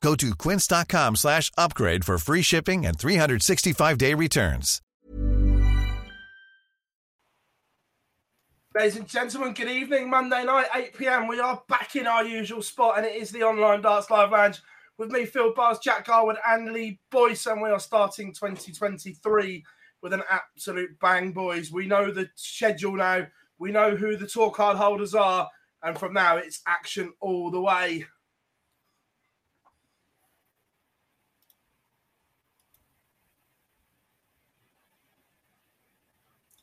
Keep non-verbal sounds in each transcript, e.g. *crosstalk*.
Go to quince.com slash upgrade for free shipping and 365-day returns. Ladies and gentlemen, good evening. Monday night, 8 pm. We are back in our usual spot, and it is the online darts live lounge with me, Phil Bars, Jack Garwood, and Lee Boyce. And we are starting 2023 with an absolute bang, boys. We know the schedule now, we know who the tour card holders are, and from now it's action all the way.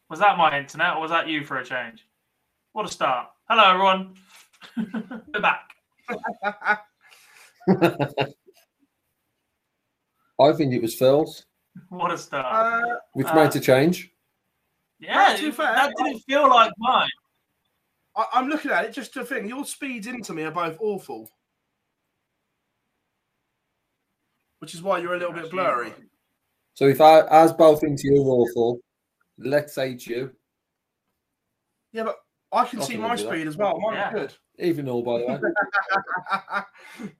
Was that my internet or was that you for a change? What a start. Hello, everyone. *laughs* We're back. I think it was Phil's, What a start. Uh, which Uh, made a change. yeah, to be fair, that didn't feel like mine. I, I'm looking at it, just to think Your speeds into me are both awful, which is why you're a little bit blurry. So if I as both into you awful, let's say it's you. Yeah, but I can I see my do that. speed as well. Mine's Yeah. good. Even all by the way. *laughs*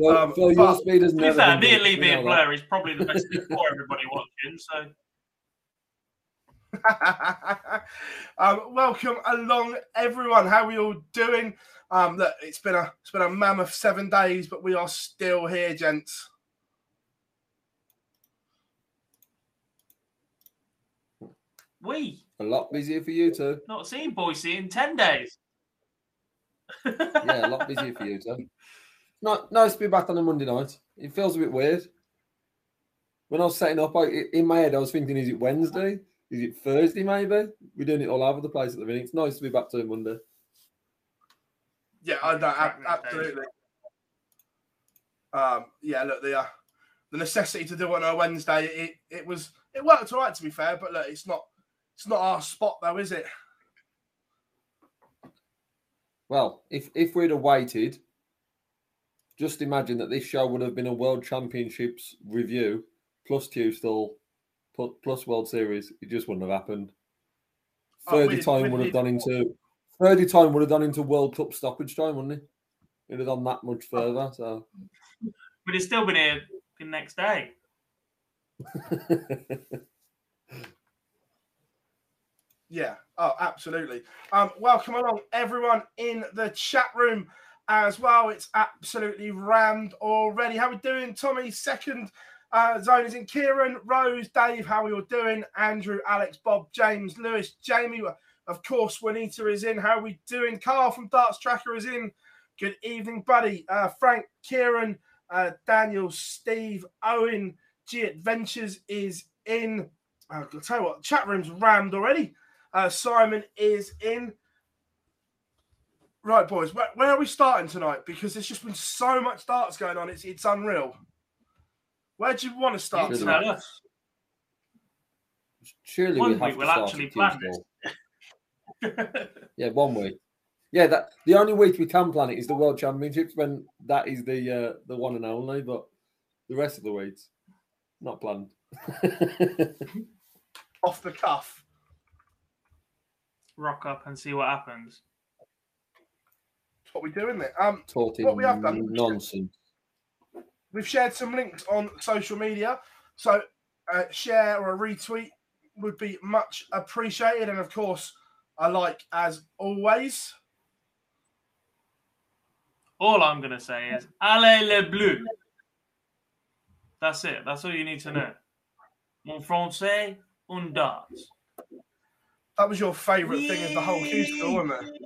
Well, Um, Phil, your speed is To be never fair, been me good. and Lee We being know blurry is probably the best thing for everybody watching. So *laughs* um, welcome along, everyone. How are we all doing? Um, look, it's been a it's been a mammoth seven days, but we are still here, gents. We. A lot busier for you too. not seen Boyce in ten days. Yeah, a lot busier for you too. Not nice to be back on a Monday night. It feels a bit weird. When I was setting up, I, in my head, I was thinking, is it Wednesday? Is it Thursday? Maybe we're doing it all over the place at the minute. It's nice to be back to Monday. Yeah, I know, ab- Track these days. absolutely. Um, yeah, look, the uh, the necessity to do it on a Wednesday, it it was it worked all right to be fair, but look, it's not it's not our spot though, is it? Well, if if we'd have waited, just imagine that this show would have been a World Championships review plus Tuesday plus, plus World Series. It just wouldn't have happened. Oh, Thirty we'd- time we'd have need- done into thirty time would have done into World Cup stoppage time, wouldn't it? It'd have done that much further. So But it's still been here the next day. *laughs* Yeah. Oh, absolutely. Um, welcome along, everyone in the chat room as well. It's absolutely rammed already. How we doing, Tommy? Second uh, zone is in. Kieran, Rose, Dave. How we all doing? Andrew, Alex, Bob, James, Lewis, Jamie. Of course, Juanita is in. How are we doing? Carl from Darts Tracker is in. Good evening, buddy. Uh, Frank, Kieran, uh, Daniel, Steve, Owen, G Adventures is in. Uh, I'll tell you what, chat room's rammed already. Uh, Simon is in. Right, boys, where, where are we starting tonight? Because there's just been so much darts going on. It's it's unreal. Where do you want to start You tonight? us. surely One we have week to we'll start actually plan Tuesday. *laughs* Yeah, one week. Yeah, that the only week we can plan it is the World Championships when that is the uh, the one and only. But the rest of the weeks, not planned. *laughs* off the cuff. Rock up and see what happens. That's what we do, isn't it? Um, Talking what we have done, nonsense. we've shared some links on social media. So uh, share or a retweet would be much appreciated. And of course, I like as always. All I'm going to say is Allez les Bleus. That's it. That's all you need to know. Mon français, un dart. That was your favourite thing of the whole Q school, wasn't it?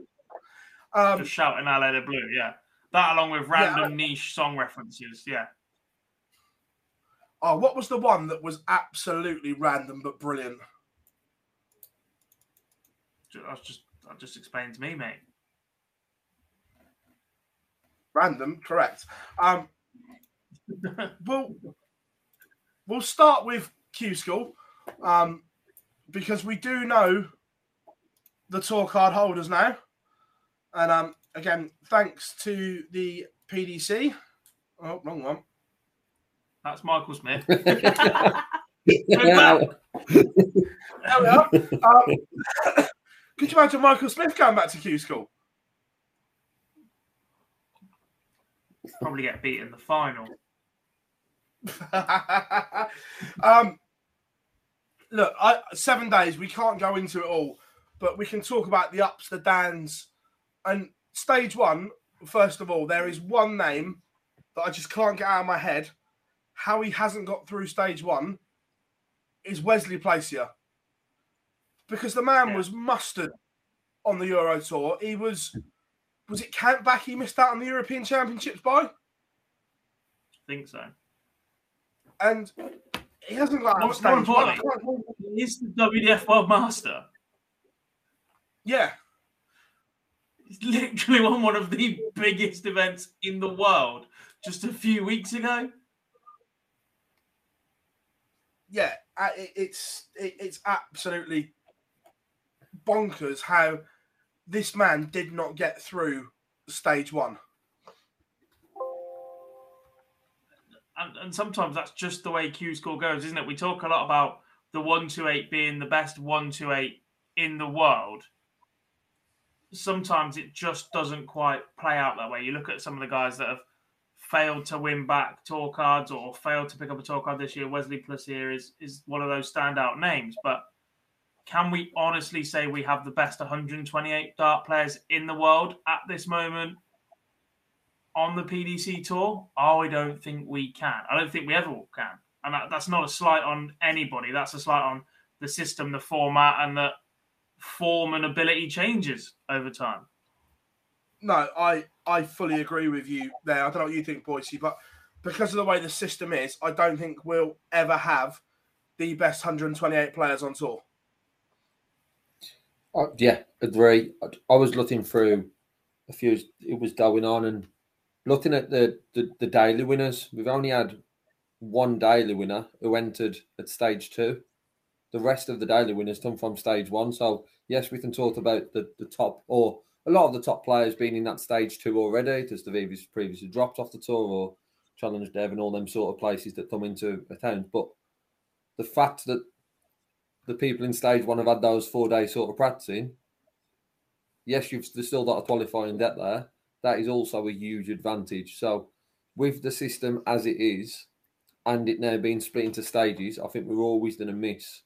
Um, Just shouting Allez les Blue," yeah. That along with random niche song references, yeah. oh, what was the one that was absolutely random but brilliant? Ju- That's just that just explains me, mate. Random, correct. Um, *laughs* we'll we'll start with Q School um, because we do know the tour card holders now, and um, again, thanks to the PDC. Oh, wrong one. That's Michael Smith. There we are. Um, *coughs* could you imagine Michael Smith going back to Q School? Probably get beat in the final. *laughs* um, look, I, seven days. We can't go into it all, but we can talk about the ups, the downs, and stage one. First of all, there is one name that I just can't get out of my head. How he hasn't got through stage one is Wesley Plaisier, because the man Yeah. was mustard on the Euro Tour. He was. Was it count back? He missed out on the European Championships by, I think so. and he hasn't got More, of more stage one. Importantly, he's the WDF World Master. Yeah, He's literally won *laughs* one of the biggest events in the world just a few weeks ago. yeah, uh, it's it's absolutely bonkers how this man did not get through stage one. and, and sometimes that's just the way Q School goes, isn't it? We talk a lot about the one two eight being the best one two eight in the world. Sometimes it just doesn't quite play out that way. You look at some of the guys that have failed to win back tour cards or failed to pick up a tour card this year. Wesley Plaisier is is one of those standout names, but can we honestly say we have the best 128 dart players in the world at this moment? on the PDC tour? Oh, I don't think we can. I don't think we ever can. And that, that's not a slight on anybody. That's a slight on the system, the format, and the form and ability changes over time. No, I I fully agree with you there. I don't know what you think, Boyce, but because of the way the system is, I don't think we'll ever have the best 128 players on tour. Uh, yeah, agree. I- I was looking through a few. It was going on and looking at the, the the daily winners. We've only had one daily winner who entered at stage two. The rest of the daily winners come from stage one. So yes, we can talk about the the top or a lot of the top players being in that stage two already, because they've previously dropped off the tour or challenged Dev and all them sort of places that come into account. But the fact that the people in stage one have had those four days sort of practicing. Yes, you've still got a qualifying debt there. That is also a huge advantage. So, with the system as it is, and it now being split into stages, I think we're always going to miss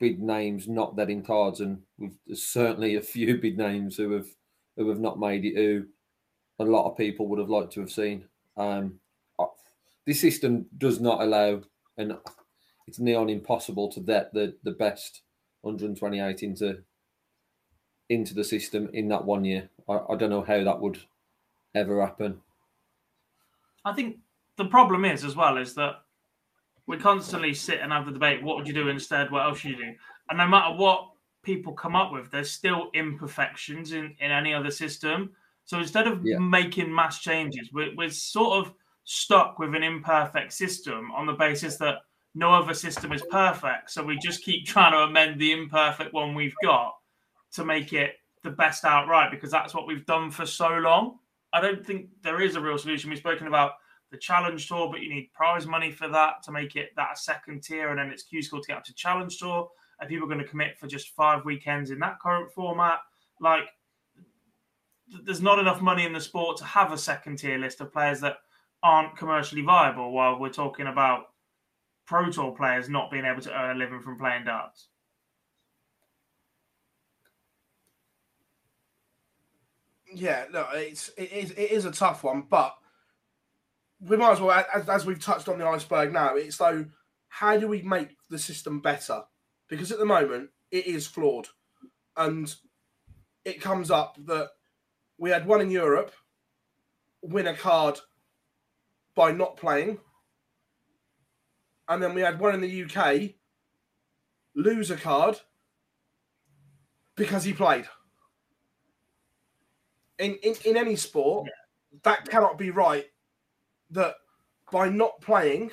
big names not that cards, and we've certainly a few *laughs* big names who have who have not made it. Who a lot of people would have liked to have seen. Um, this system does not allow, and it's near on impossible to get the the best 128 into into the system in that one year. I, I don't know how that would ever happen. I think the problem is as well is that we constantly sit and have the debate: what would you do instead? What else should you do? And no matter what people come up with, there's still imperfections in in any other system. So instead of Yeah. making mass changes, we're, we're sort of stuck with an imperfect system on the basis that no other system is perfect. So we just keep *laughs* trying to amend the imperfect one we've got to make it the best outright because that's what we've done for so long. I don't think there is a real solution. We've spoken about the Challenge Tour, but you need prize money for that to make it that second tier, and then it's Q School to get up to Challenge Tour. Are people going to commit for just five weekends in that current format? Like, there's not enough money in the sport to have a second tier list of players that aren't commercially viable while we're talking about pro tour players not being able to earn a living from playing darts. Yeah, no, it's it is it is a tough one, but we might as well, as, as we've touched on the iceberg now, it's though, how do we make the system better? Because at the moment it is flawed, and it comes up that we had one in Europe win a card by not playing, and then we had one in the UK lose a card because he played. In in, in any sport, yeah. that cannot be right. That by not playing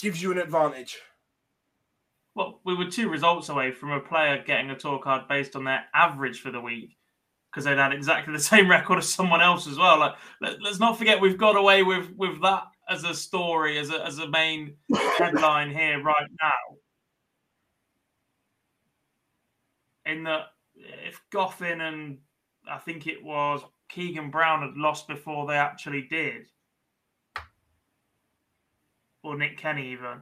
gives you an advantage. Well, we were two results away from a player getting a tour card based on their average for the week because they'd had exactly the *laughs* same record as someone else as well. Like, let, us not forget we've got away with with that as a story, as a as a main *laughs* headline here right now. In that, if Goffin and I think it was Keegan Brown had lost before they actually did, or Nick Kenny even.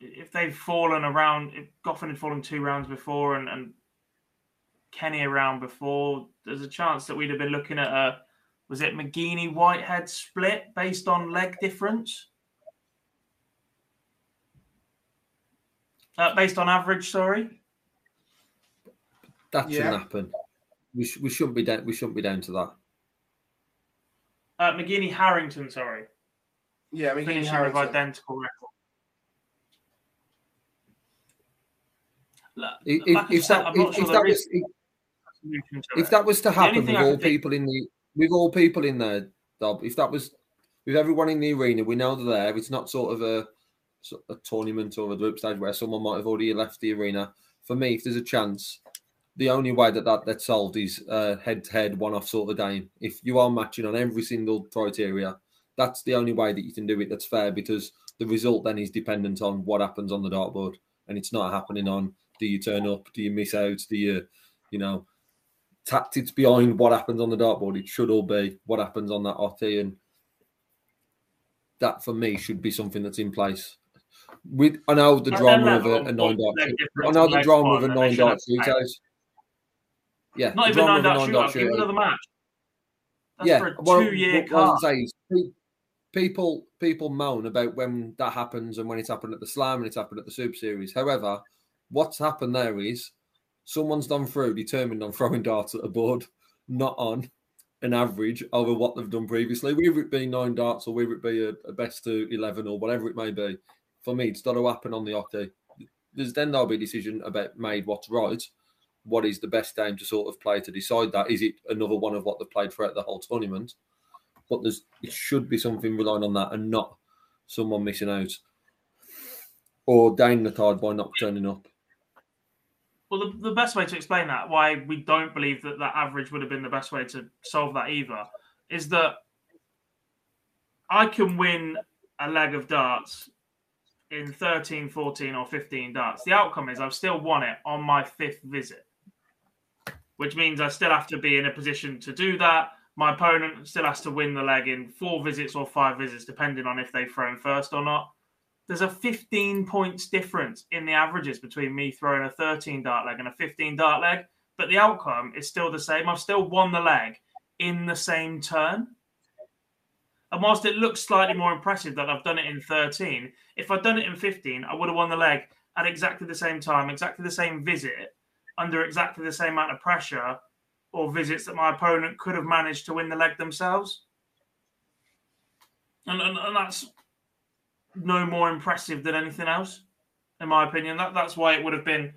If they've fallen around, if Goffin had fallen two rounds before and, and Kenny around before, there's a chance that we'd have been looking at a was it McGeeney Whitehead split based on leg difference? Uh, based on average, sorry. That shouldn't yeah. happen. We, sh- we shouldn't be down. We shouldn't be down to that. Uh, McGeeney Harrington, sorry. Yeah, McGeeney Finishing Harrington. with identical record. If, if, if, that, if, if that was if that was to happen with all people think... in the with all people in there, Dob, if that was with everyone in the arena, we know they're there. It's not sort of a a tournament or a group stage where someone might have already left the arena. For me, if there's a chance, the only way that, that that's solved is uh, head to head, one off sort of game. If you are matching on every single criteria, that's the only way that you can do it that's fair because the result then is dependent on what happens on the dartboard. And it's not happening on do you turn up, do you miss out, do you, you know, tactics behind what happens on the dartboard. It should all be what happens on that OT, and that for me should be something that's in place. With I know the drama of a, a nine dart. I know the drama of a nine dart shootout. Yeah, not even nine dart shootout. Give another match. That's yeah, for a well, two-year what people people moan about when that happens and when it's happened at the Slam and it's happened at the Super Series. However, what's happened there is someone's done through determined on throwing darts at a board, not on an average over what they've done previously, whether it be nine darts or whether it be a, a best to 11 or whatever it may be. For me, it's got to happen on the oche. There's then there'll be a decision about made what's right. What is the best game to sort of play to decide that? Is it another one of what they've played throughout the whole tournament? But there's it should be something relying on that and not someone missing out or down the card by not turning up. Well, the, the best way to explain that, why we don't believe that that average would have been the best way to solve that either, is that I can win a leg of darts in 13, 14, or 15 darts. The outcome is I've still won it on my fifth visit, which means I still have to be in a position to do that. My opponent still has to win the leg in four visits or five visits, depending on if they've thrown first or not there's a 15 points difference in the averages between me throwing a 13 dart leg and a 15 dart leg, but the outcome is still the same. I've still won the leg in the same turn. And whilst it looks slightly more impressive that I've done it in 13, if I'd done it in 15, I would have won the leg at exactly the same time, exactly the same visit, under exactly the same amount of pressure, or visits that my opponent could have managed to win the leg themselves. And, and, and that's no more impressive than anything else, in my opinion. That that's why it would have been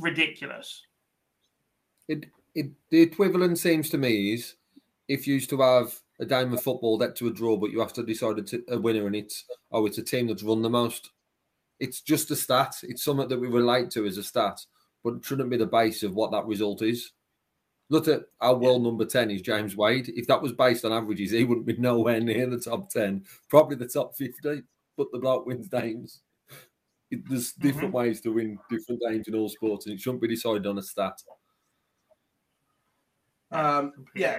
ridiculous. It it the equivalent seems to me is if you used to have a game of football that to a draw, but you have to decide a, a winner, and it's oh, it's a team that's run the most. It's just a stat. It's something that we relate to as a stat, but it shouldn't be the base of what that result is. Look at our world number 10 is James Wade. If that was based on averages, he wouldn't be nowhere near the top 10, probably the top 50, but the bloke wins games. It, there's different mm-hmm. ways to win different games in all sports, and it shouldn't be decided on a stat. Um, yeah,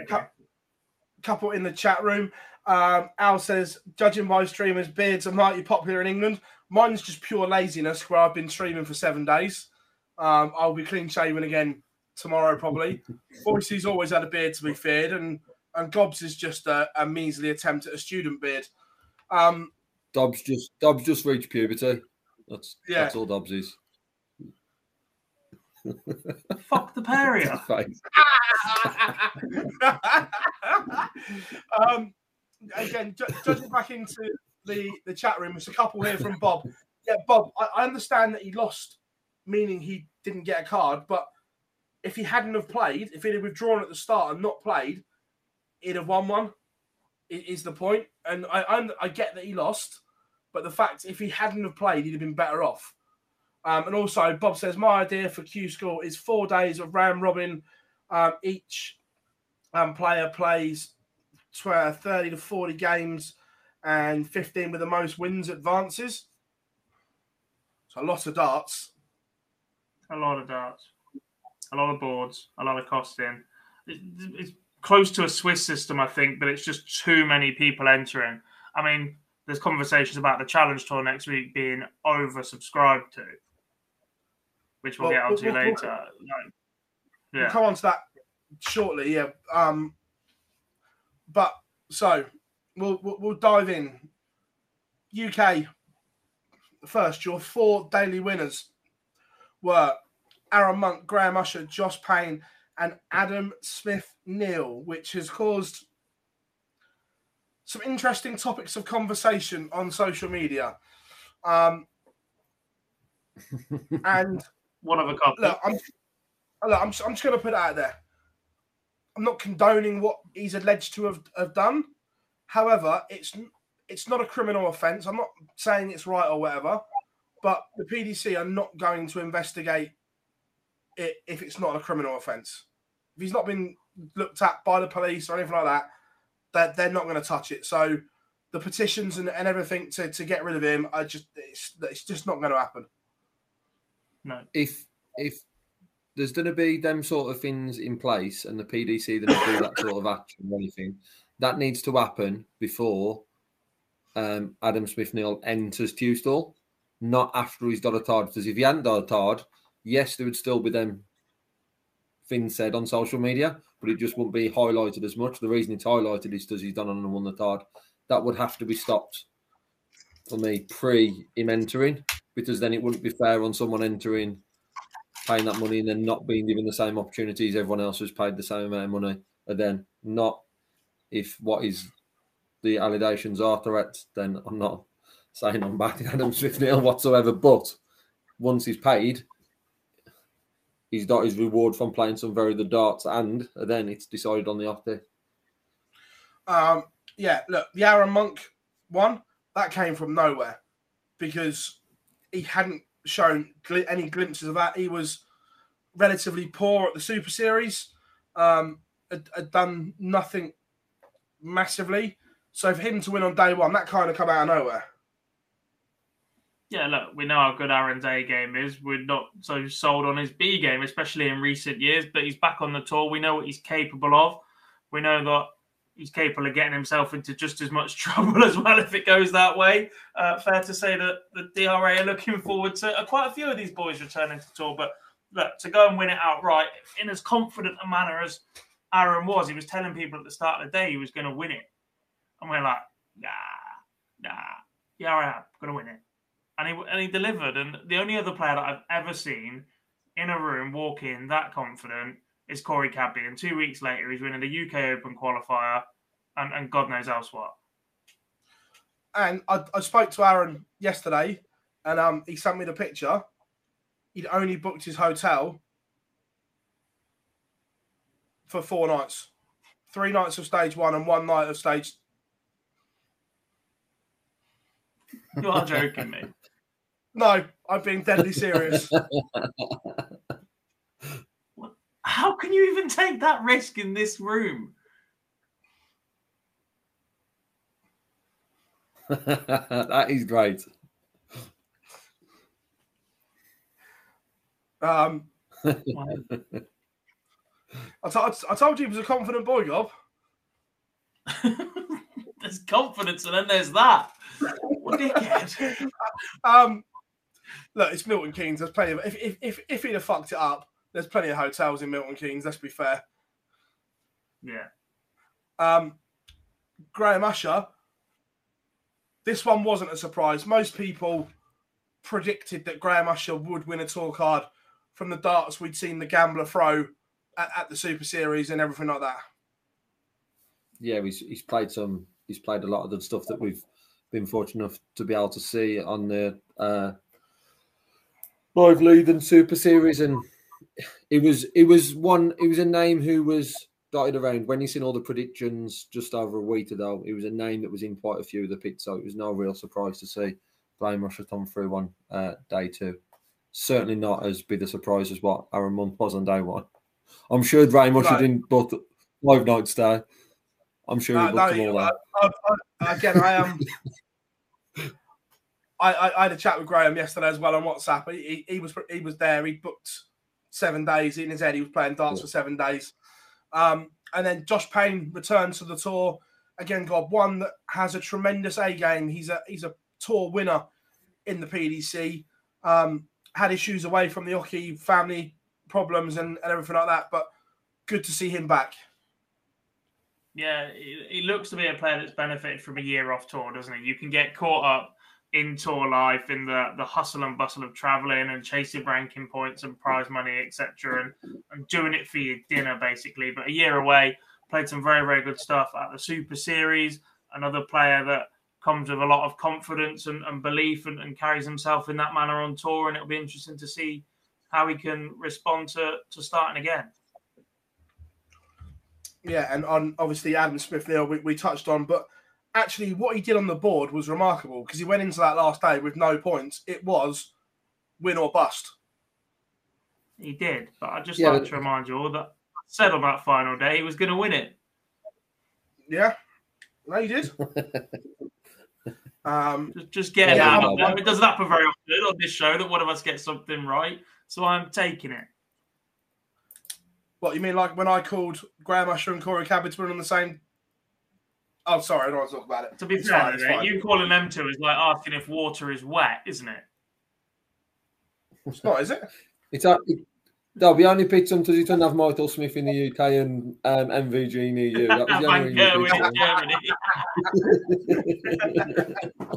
couple in the chat room. Um, Al says, judging by streamers, beards are mighty popular in England. Mine's just pure laziness where I've been streaming for seven days. Um, I'll be clean shaven again tomorrow, probably. Boyce's always had a beard to be feared, and and Gobbs is just a, a measly attempt at a student beard. Um, Dobbs just Dobbs just reached puberty. That's yeah. that's all Dobbs is. Fuck the pair *laughs* *laughs* um, again, judging back into the, the chat room, there's a couple here from Bob. Yeah, Bob, I, I understand that he lost, meaning he didn't get a card, but if he hadn't have played, if he'd have withdrawn at the start and not played, he'd have won one. Is the point? And I, I, I get that he lost, but the fact if he hadn't have played, he'd have been better off. Um, and also, Bob says my idea for Q School is four days of round robin. Um, each um, player plays 12, 30 to 40 games, and 15 with the most wins advances. So a lot of darts. A lot of darts. A lot of boards. A lot of costing. It's close to a Swiss system, I think, but it's just too many people entering. I mean, there's conversations about the challenge tour next week being oversubscribed to which we'll, well get onto we'll, later. We'll, yeah. We'll come on to that shortly. Yeah. Um, but so we'll, we'll, we'll dive in. UK first. Your four daily winners were Aaron Monk, Graham Usher, Josh Payne, and Adam Smith Neale, which has caused some interesting topics of conversation on social media. Um, *laughs* and one of a couple. Look, I'm, look, I'm, I'm just going to put it out there. I'm not condoning what he's alleged to have, have done. However, it's it's not a criminal offence. I'm not saying it's right or whatever, but the PDC are not going to investigate it if it's not a criminal offence. If he's not been looked at by the police or anything like that, that they're, they're not going to touch it. So the petitions and, and everything to, to get rid of him, I just it's, it's just not going to happen. No. If if there's going to be them sort of things in place, and the PDC going to do that sort of action or anything, that needs to happen before um, Adam Smith Neale enters Q School, not after he's got a card. Because if he hadn't got a card, yes, there would still be them things said on social media, but it just wouldn't be highlighted as much. The reason it's highlighted is because he's done on and won the card. That would have to be stopped for me pre him entering because then it wouldn't be fair on someone entering, paying that money, and then not being given the same opportunities everyone else who's paid the same amount of money. And then not if what is the allegations are correct, then I'm not saying I'm backing Adam Smith Neale whatsoever. But once he's paid, he's got his reward from playing some very good darts, and then it's decided on the off day. Um, yeah, look, the Aaron Monk one that came from nowhere because he hadn't shown gl- any glimpses of that. He was relatively poor at the Super Series, um, had, had, done nothing massively. So for him to win on day one, that kind of come out of nowhere. Yeah, look, we know how good Aaron's A game is. We're not so sold on his B game, especially in recent years, but he's back on the tour. We know what he's capable of. We know that he's capable of getting himself into just as much *laughs* trouble as well if it goes that way. Uh, fair to say that the DRA are looking forward to uh, quite a few of these boys returning to tour, but look, to go and win it outright in as confident a manner as Aaron was, he was telling people at the start of the day he was going to win it. And we're like, nah, nah, yeah, I am going to win it. And he, and he delivered. And the only other player that I've ever seen in a room walk in that confident – is Corey Cadby. And two weeks later, he's winning the UK Open qualifier and, and God knows else what. And I, I spoke to Aaron yesterday and um, he sent me the picture. He'd only booked his hotel for four nights three nights of stage one and one night of stage. You are joking me. No, I'm being deadly serious. *laughs* How can you even take that risk in this room? *laughs* that is great. Um, *laughs* I, t- I told you he was a confident boy, Gob. there's confidence, and then there's that. What dickhead. um, look, it's Milton Keynes. There's plenty of if, if if if he'd have fucked it up, there's plenty of hotels in Milton Keynes. Let's be fair. Yeah. Um, Graham Usher. This one wasn't a surprise. Most people predicted that Graham Usher would win a tour card from the darts we'd seen the gambler throw at, at the Super Series and everything like that. Yeah, he's, he's played some. He's played a lot of the stuff that we've been fortunate enough to be able to see on the uh, live lead and Super Series, and it was it was one. It was a name who was dotted around when you seen all the predictions just over a week ago. It was a name that was in quite a few of the pits, so it was no real surprise to see Graham Usher come through on uh, day two. Certainly not as big a surprise as what Aaron Monk was on day one. I'm sure Graham Usher didn't book five nights stay. I'm sure he booked no, them all I, again, I am. I, I, had a chat with Graham yesterday as well on WhatsApp. He, he, he was he was there. He booked seven days in his head. He was playing darts yeah. for seven days. Um, and then Josh Payne returned to the tour again. Got one that has a tremendous A game. He's a he's a tour winner in the PDC. Um, had issues away from the oche family problems and, and everything like that, but good to see him back. Yeah, he looks to be a player that's benefited from a year off tour, doesn't he? You can get caught up in tour life, in the, the hustle and bustle of traveling and chasing ranking points and prize money, etc., and, and doing it for your dinner, basically. But a year away, played some very, very good stuff at the Super Series. Another player that comes with a lot of confidence and, and belief and, and, carries himself in that manner on tour. And it'll be interesting to see how he can respond to, to starting again. Yeah, and on obviously Adam Smith Neale we, we touched on, but actually what he did on the board was remarkable because he went into that last day with no points. It was win or bust. He did, but I just yeah, like but... to remind you all that I said on that final day he was going to win it. Yeah, no, he did. *laughs* um, just, just get yeah, it out. It doesn't happen very often on this show that one of us gets something right, so I'm taking it. What you mean, like when I called Graham Usher and Corey Cadby were on the same Oh, sorry, I don't want to talk about it. To be it's fair, fine, you calling them two is like asking if water is wet, isn't it? It's not, is it? It's a, it, no, we only picked them because he didn't have Michael Smith in the UK and um, MVG near you. That was the only *laughs* reason.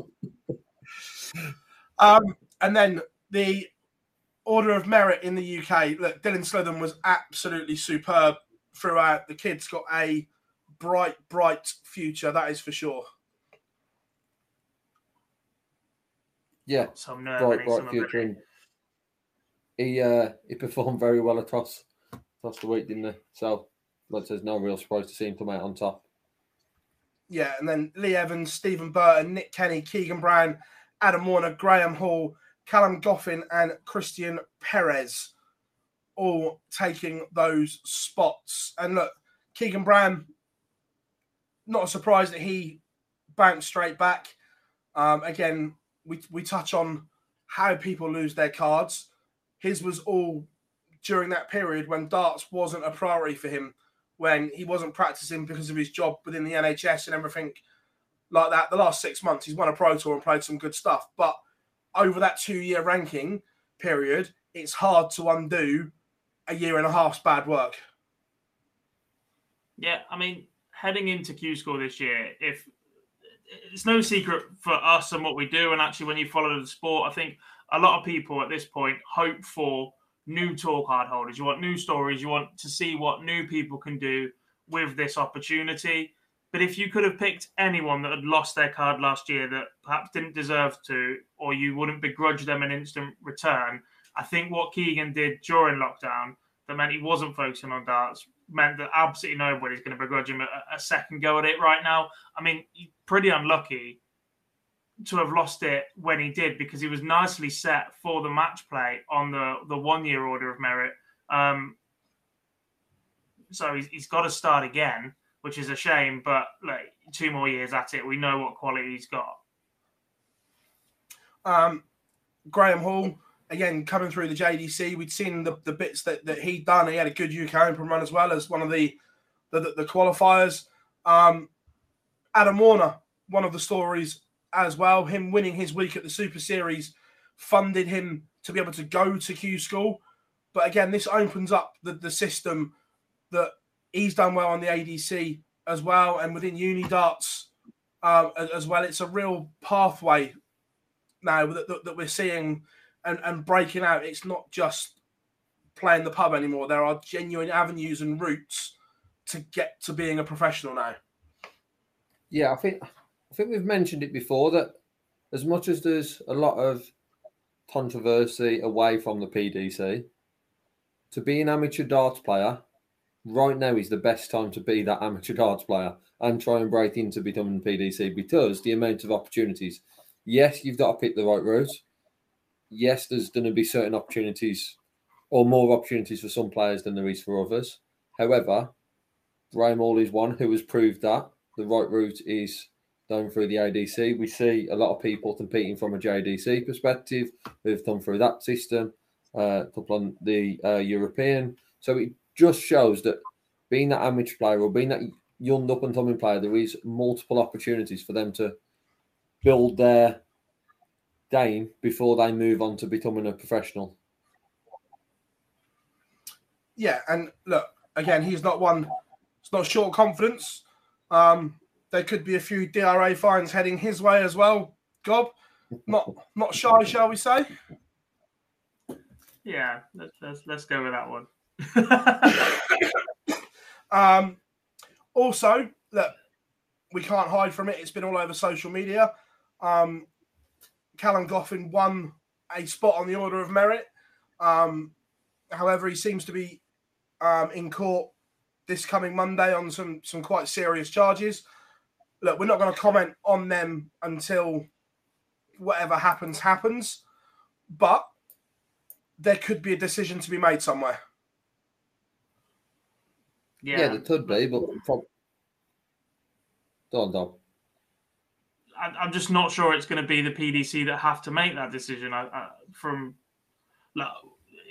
*laughs* um, and then the order of merit in the UK. Look, Dylan Slevin was absolutely superb throughout. The kids got a bright, bright future. That is for sure. Yeah, some bright, bright future. And he uh, he performed very well across across the week, didn't he? So, like, there's no real surprise to see him come out on top. Yeah, and then Lee Evans, Stephen Burton, Nick Kenny, Keegan Brown, Adam Warner, Graham Hall, Callum Goffin, and Christian Perez all taking those spots. And look, Keegan Brown not a surprise that he bounced straight back. Um, again, we, we touch on how people lose their cards. His was all during that period when darts wasn't a priority for him, when he wasn't practicing because of his job within the NHS and everything like that. The last six months, he's won a pro tour and played some good stuff. But over that two year ranking period, it's hard to undo a year and a half's bad work. Yeah, I mean, heading into Q School this year, if it's no secret for us and what we do, and actually when you follow the sport, I think a lot of people at this point hope for new tour card holders. You want new stories. You want to see what new people can do with this opportunity. But if you could have picked anyone that had lost their card last year that perhaps didn't deserve to, or you wouldn't begrudge them an instant return, I think what Keegan did during lockdown that meant he wasn't focusing on darts meant that absolutely nobody's going to begrudge him a, a, second go at it right now. I mean, pretty unlucky to have lost it when he did because he was nicely set for the match play on the the one year order of merit. Um, So he's, he's got to start again, which is a shame. But like two more years at it, we know what quality he's got. Um, Graham Hall, again, coming through the JDC, we'd seen the, the bits that, that he'd done. He had a good UK Open run as well as one of the the, the, the qualifiers. Um, Adam Warner, one of the stories as well, him winning his week at the Super Series funded him to be able to go to Q School. But again, this opens up the, the system that he's done well on the ADC as well, and within uni darts um, as well. It's a real pathway now that, that, that we're seeing and, and breaking out. It's not just playing the pub anymore. There are genuine avenues and routes to get to being a professional now. Yeah, I think I think we've mentioned it before that as much as there's a lot of controversy away from the PDC, to be an amateur darts player right now is the best time to be that amateur darts player and try and break into becoming PDC because the amount of opportunities. Yes, you've got to pick the right route. Yes, there's going to be certain opportunities or more opportunities for some players than there is for others. However, Graham Hall is one who has proved that the right route is going through the ADC. We see a lot of people competing from a JDC perspective who've come through that system, uh, couple on the uh, European. So it just shows that being that amateur player or being that young up and coming player, there is multiple opportunities for them to build their game before they move on to becoming a professional. Yeah, and look again, he's not one. It's not short confidence. Um, there could be a few DRA fines heading his way as well. Gob, not *laughs* not shy, shall we say? Yeah, let's let's, let's go with that one. *laughs* um, also, look, we can't hide from it. It's been all over social media. Um, Callum Goffin won a spot on the Order of Merit. Um, however, he seems to be um, in court this coming Monday on some some quite serious charges look, we're not going to comment on them until whatever happens happens, but there could be a decision to be made somewhere. Yeah, yeah there could be, but from... Don Dom. I'm just not sure it's going to be the PDC that have to make that decision. I, I, from look,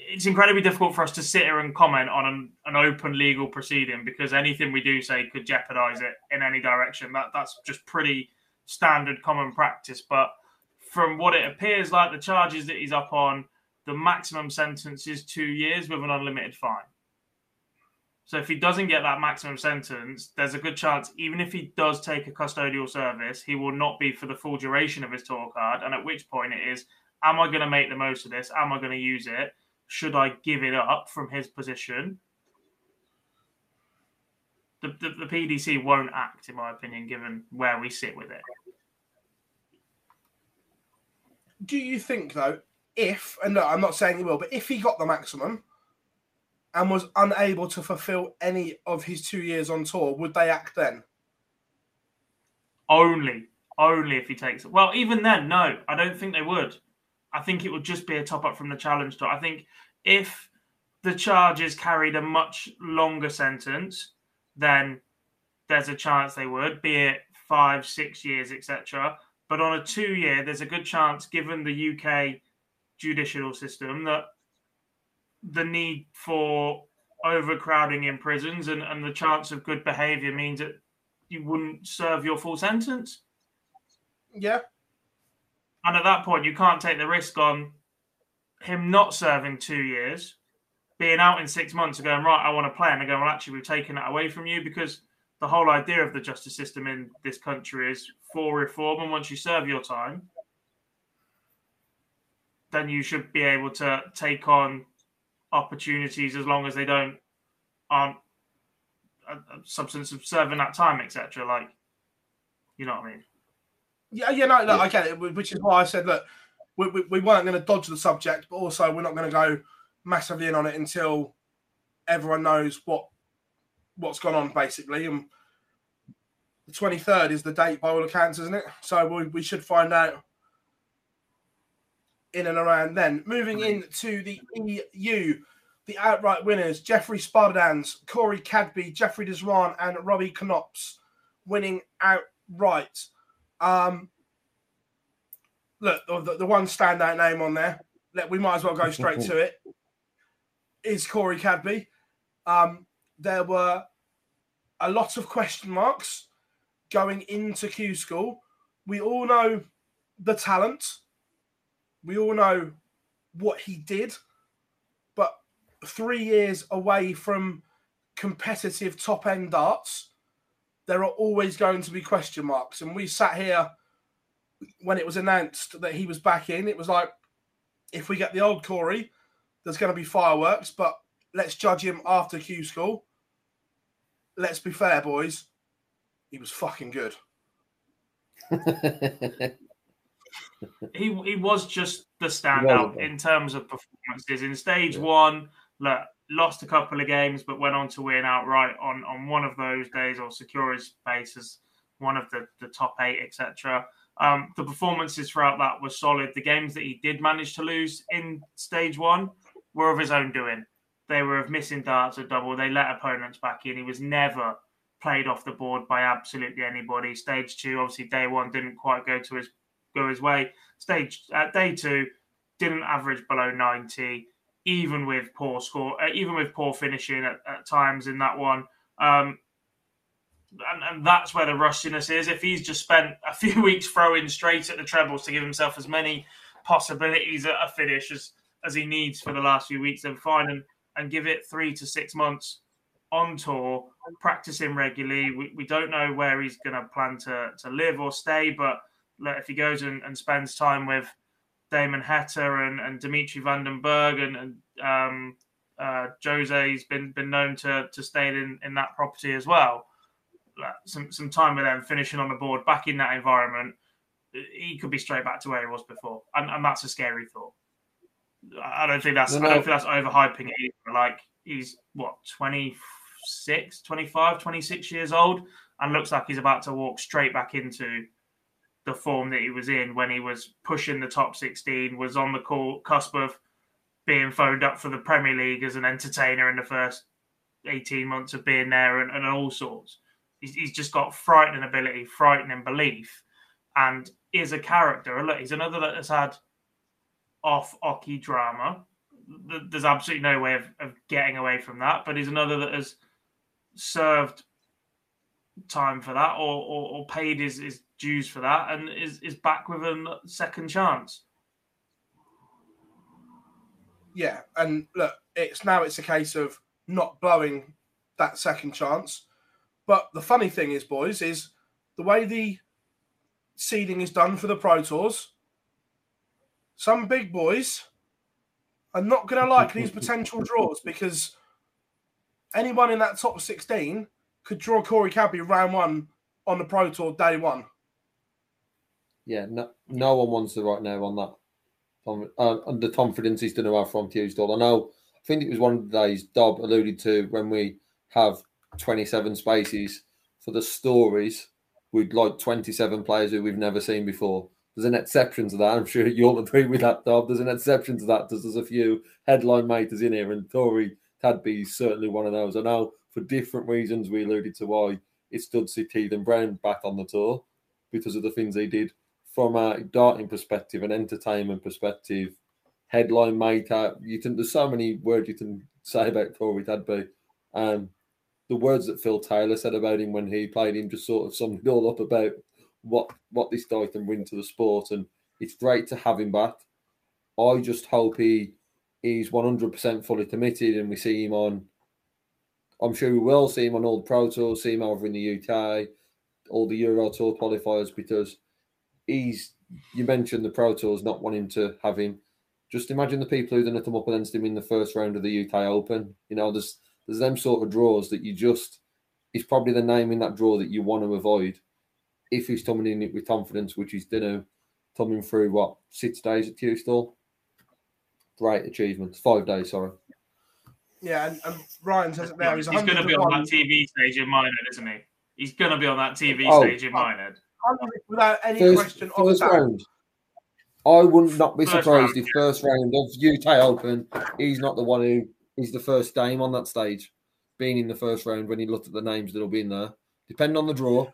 it's incredibly difficult for us to sit here and comment on an, an, open legal proceeding because anything we do say could jeopardize it in any direction. That that's just pretty standard common practice. But from what it appears like, the charges that he's up on, the maximum sentence is two years with an unlimited fine. So if he doesn't get that maximum sentence, there's a good chance, even if he does take a custodial service, he will not be for the full duration of his tour card. And at which point it is, am I going to make the most of this? Am I going to use it? should I give it up from his position? The, the, the PDC won't act, in my opinion, given where we sit with it. Do you think, though, if, and no, I'm not saying he will, but if he got the maximum and was unable to fulfill any of his two years on tour, would they act then? Only, only if he takes it. Well, even then, no, I don't think they would. I think it would just be a top up from the challenge tour. I think if the charges carried a much longer sentence, then there's a chance they would, be it five, six years, etc. But on a two year, there's a good chance, given the UK judicial system, that the need for overcrowding in prisons and, and the chance of good behavior means that you wouldn't serve your full sentence. Yeah, and at that point, you can't take the risk on him not serving two years, being out in six months and going, right, I want to play. And they go, well, actually, we've taken that away from you because the whole idea of the justice system in this country is for reform. And once you serve your time, then you should be able to take on opportunities as long as they don't aren't uh, uh, a, a substance of serving that time, etc. Like, you know what I mean? Yeah, yeah, no, no, yeah. I get it. Which is why I said, look, we, we, we weren't going to dodge the subject, but also we're not going to go massively in on it until everyone knows what what's gone on, basically. And the twenty third is the date by all accounts, isn't it? So we, we should find out in and around then. Moving into the EU, the outright winners Jeffrey Sparidaans, Corey Cadby, Jeffrey de Zwaan, and Robbie Knops winning outright. Um, look, the, the one standout name on there, let, we might as well go straight to it, is Corey Cadby. Um, there were a lot of question marks going into Q School. We all know the talent, we all know what he did, but three years away from competitive top end darts, there are always going to be question marks. And we sat here when it was announced that he was back in, it was like, if we get the old Corey, there's going to be fireworks, but let's judge him after Q School. Let's be fair, boys. He was fucking good. *laughs* he he was just the standout in terms of performances. In stage yeah. one, look, lost a couple of games, but went on to win outright on on one of those days or secure his space as one of the, the top eight, etc. Um, the performances throughout that were solid. The games that he did manage to lose in stage one were of his own doing. They were of missing darts or double. They let opponents back in. He was never played off the board by absolutely anybody. Stage two, obviously, day one didn't quite go to his go his way. Stage uh, day two, didn't average below ninety, even with poor score, uh, even with poor finishing at, at times in that one. Um, and, and, that's where the rustiness is. If he's just spent a *laughs* few weeks throwing straight at the trebles to give himself as many possibilities at a finish as, as he needs for the last few weeks, then fine and, and give it three to six months on tour, practicing regularly. We, we don't know where he's going to plan to, to live or stay, but if he goes and, and spends time with Damon Heta and, and Dimitri Van den Bergh and, and um, uh, Jose's been been known to to stay in, in that property as well. Some some time with them, finishing on the board, back in that environment, he could be straight back to where he was before, and, and that's a scary thought. I don't think that's no, no. I don't think that's overhyping it either. Like he's what 26, 25, 26 years old, and looks like he's about to walk straight back into the form that he was in when he was pushing the top 16, was on the call, cusp of being phoned up for the Premier League as an entertainer in the first 18 months of being there and, and all sorts. He's, he's, just got frightening ability, frightening belief, and is a character. Look, he's another that has had off oche drama. There's absolutely no way of, of getting away from that, but he's another that has served time for that or, or, or paid his, his dues for that and is, is back with a second chance. Yeah, and look, it's now it's a case of not blowing that second chance. But the funny thing is, boys, is the way the seeding is done for the Pro Tours. Some big boys are not going to like these *laughs* potential draws because anyone in that top 16 could draw Corey Cadby round one on the Pro Tour day one. Yeah, no, no one wants to right now on that. Tom, uh, the confidence he's going to from Tuesday. I know, I think it was one of the days Dob alluded to when we have 27 spaces for the stories with like 27 players who we've never seen before. There's an exception to that. I'm sure you'll agree with that, Dob. There's an exception to that. There's, there's a few headline makers in here, and Corey Cadby is certainly one of those. I know for different reasons we alluded to why it stood City and Brown back on the tour because of the things they did from a darting perspective, an entertainment perspective, headline maker. You can there's so many words you can say about Corey Cadby. Um, the words that Phil Taylor said about him when he played him just sort of summed it all up about what what this guy can bring to the sport, and it's great to have him back. I just hope he is 100% fully committed, and we see him on. I'm sure we will see him on all the Pro Tours, see him over in the UK, all the Euro Tour qualifiers, because he's you mentioned the Pro Tours not wanting to have him. Just imagine the people who are going to come up against him in the first round of the UK Open. You know, there's there's them sort of draws that you just he's probably the name in that draw that you want to avoid if he's coming in it with confidence, which he's done coming through what six days at Q Great achievement. Five days, sorry. Yeah, and, and Ryan says it there. He's, he's going to be on that TV stage in Minehead, isn't he? He's going to be on that TV oh, stage in Minehead without any first, question of first round. I would not be surprised if first round of UK Open, he's not the one who is the first game on that stage, being in the first round when he looked at the names that'll be in there. Depending on the draw.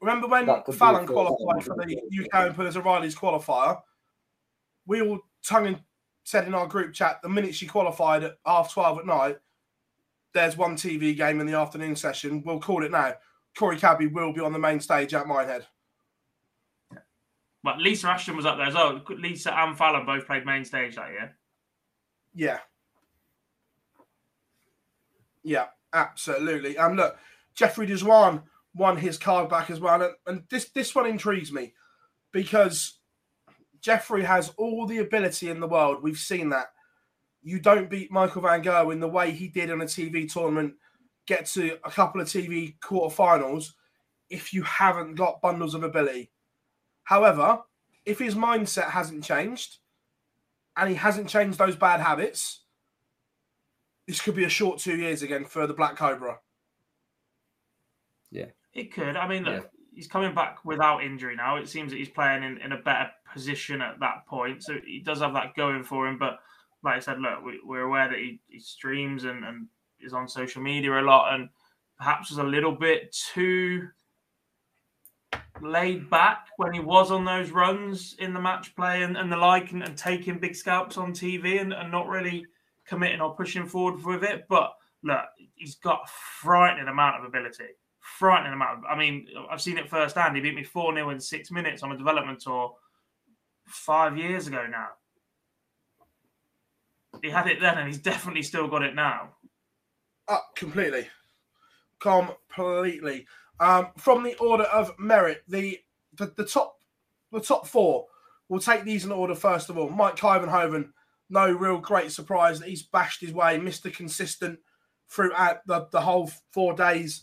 Remember when That Fallon qualified for the UK Open as a Riley's qualifier? We all tongue and said in our group chat the minute she qualified at half 12 at night, there's one TV game in the afternoon session. We'll call it now. Corey Cadby will be on the main stage at Minehead. But Lisa Ashton was up there as well. Lisa and Fallon both played main stage that year. Yeah. Yeah, absolutely. And look, Jeffrey de Zwaan won his card back as well. And, and this, this one intrigues me because Jeffrey has all the ability in the world. We've seen that. You don't beat Michael van Gerwen in the way he did in a TV tournament, get to a couple of TV quarterfinals if you haven't got bundles of ability. However, if his mindset hasn't changed and he hasn't changed those bad habits, this could be a short two years again for the Black Cobra. Yeah. It could. I mean, look, Yeah. he's coming back without injury now. It seems that he's playing in, in a better position at that point. So he does have that going for him. But like I said, look, we, we're aware that he, he streams and, and is on social media a lot and perhaps was a little bit too laid back when he was on those runs in the match play and, and the like and, and taking big scalps on TV and, and not really committing or pushing forward with it. But look, he's got a frightening amount of ability. Frightening amount. Of, I mean, I've seen it firsthand. He beat me 4 0 in six minutes on a development tour five years ago now. He had it then and he's definitely still got it now. Uh, completely. Completely. Um, from the order of merit, the, the the top the top four. We'll take these in order first of all. Mike Kyvenhoven, no real great surprise that he's bashed his way, Mr. Consistent throughout the, the whole four days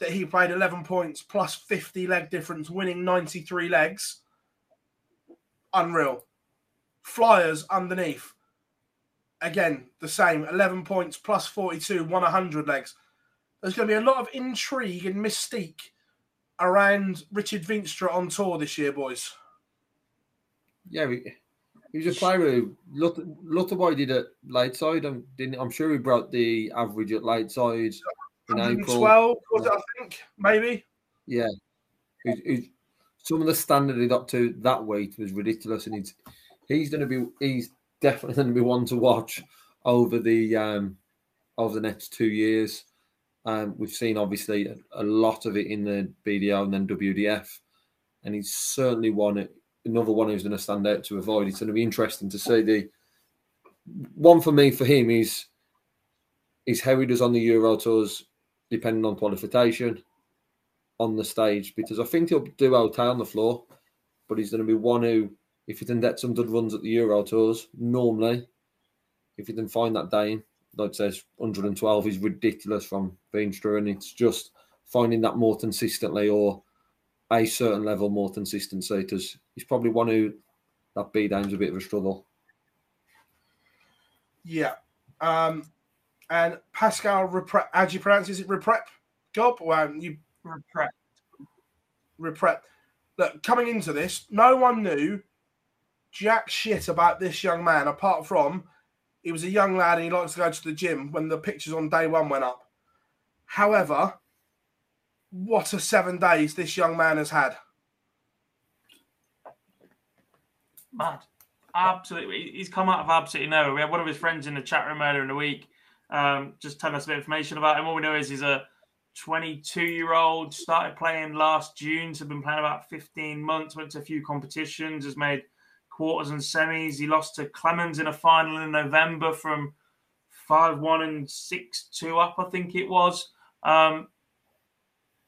that he played 11 points plus 50 leg difference, winning 93 legs. Unreal. Flyers underneath. Again, the same 11 points plus 42, 100 legs. There's going to be a lot of intrigue and mystique around Richard Veenstra on tour this year, boys. Yeah, he, was a player who looked, looked at what he did at Lakeside. I'm, didn't, I'm sure he brought the average at Lakeside in April. 112, was it, I think? Maybe? Yeah. Some of the standard he got to that weight was ridiculous, and he's he's going to be he's definitely going to be one to watch over the um over the next two years. Um, we've seen obviously a, a lot of it in the BDO and then WDF, and he's certainly one another one who's going to stand out to avoid. It's going to be interesting to see the one for me for him is is how he does on the Euro tours, depending on qualification on the stage because I think he'll do okay on the floor, but he's going to be one who, if he can get some good runs at the Euro tours, normally, if he can find that day, like says, 112 is ridiculous from Veenstra, and it's just finding that more consistently or a certain level more consistency because he's probably one who that B down's a bit of a struggle. Yeah. Um, and Pascal Reprep, how do you pronounce it? Is it Reprep? Gob? Well, you Reprep. Reprep. Look, coming into this, no one knew jack shit about this young man apart from he was a young lad and he likes to go to the gym when the pictures on day one went up. However, what a seven days this young man has had. Mad. Absolutely. He's come out of absolutely nowhere. We had one of his friends in the chat room earlier in the week um, just telling us a bit of information about him. All we know is he's a 22 year old, started playing last June, so been playing about 15 months, went to a few competitions, has made quarters and semis. He lost to Clemens in a final in November from 5 1 and 6 2 up, I think it was. Um,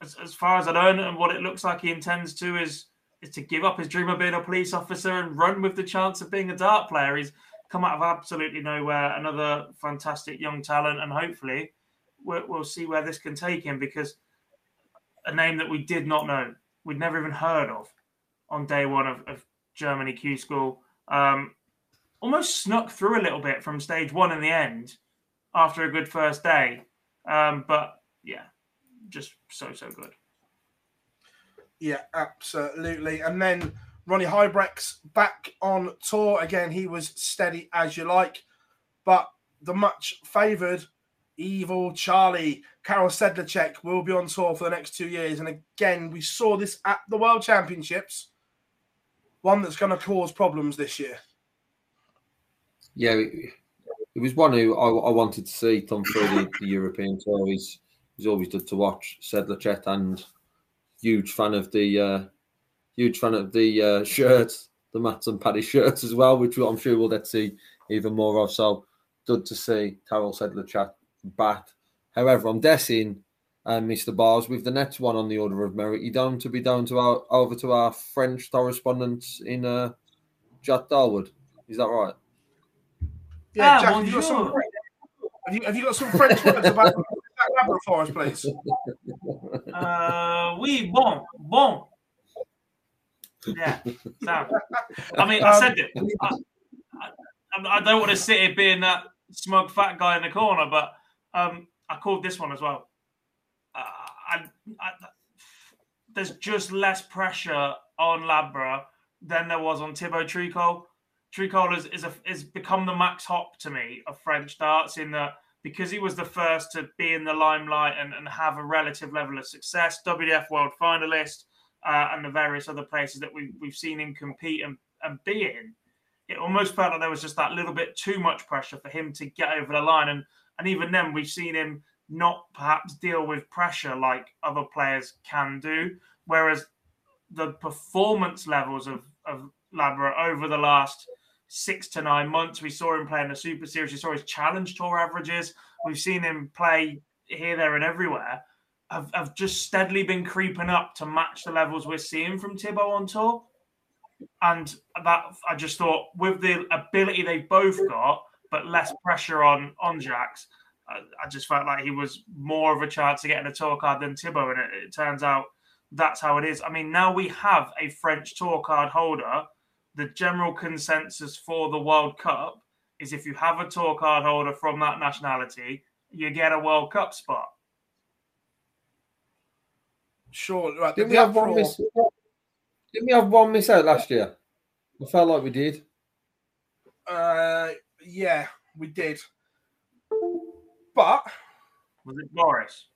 as, as far as I know, and what it looks like he intends to is is to give up his dream of being a police officer and run with the chance of being a dart player. He's come out of absolutely nowhere, another fantastic young talent, and hopefully we'll, we'll see where this can take him because a name that we did not know, we'd never even heard of on day one of, of Germany Q School, um, almost snuck through a little bit from stage one in the end after a good first day. Um, but yeah, just so, so good. Yeah, absolutely. And then Ronny Huybrechts back on tour. Again, he was steady as you like. But the much favoured evil Charlie, Karel Sedlacek, will be on tour for the next two years. And again, we saw this at the World Championships, one that's going to cause problems this year. Yeah, it, was one who I, I, wanted to see come through the, the European tour. He's, he's always good to watch, Sedlacek, and huge fan of the uh, huge fan of the uh, shirts, the Mats and Paddy shirts as well, which I'm sure we'll get to see even more of. So good to see Karel Sedlacek back. However, I'm guessing, uh, Mr. Bars, with the next one on the order of merit, you down to be down to our over to our French correspondent in uh, Jack Darwood. Is that right? Yeah, ah, Jack, have you, got some, have, you, have you got some French words about *laughs* that for us, please? Uh, oui, bon, bon. Yeah, I mean, I said it. I, I, I don't want to sit here being that smug fat guy in the corner, but um, I called this one as well. I, I, there's just less pressure on Labre than there was on Thibault Tricole. Tricole is is, a, is become the Max Hopp to me of French darts in that because he was the first to be in the limelight and, and have a relative level of success, WDF World Finalist, uh, and the various other places that we, we've seen him compete and, and be in it almost felt like there was just that little bit too much pressure for him to get over the line. And and even then, we've seen him not perhaps deal with pressure like other players can do. Whereas the performance levels of of Ladborough over the last six to nine months, we saw him play in the Super Series. We saw his Challenge Tour averages. We've seen him play here, there, and everywhere. Have, have just steadily been creeping up to match the levels we're seeing from Thibault on tour and that I just thought with the ability they both got, but less pressure on on Jax, I, I just felt like he was more of a chance to get in a tour card than Thibault, and it, it turns out that's how it is. I mean, now we have a French tour card holder. The general consensus for the World Cup is if you have a tour card holder from that nationality, you get a World Cup spot. Sure. Right. Did we have one miss? Didn't we have one miss out last year? I felt like we did. Uh, yeah, we did. But was it Boris?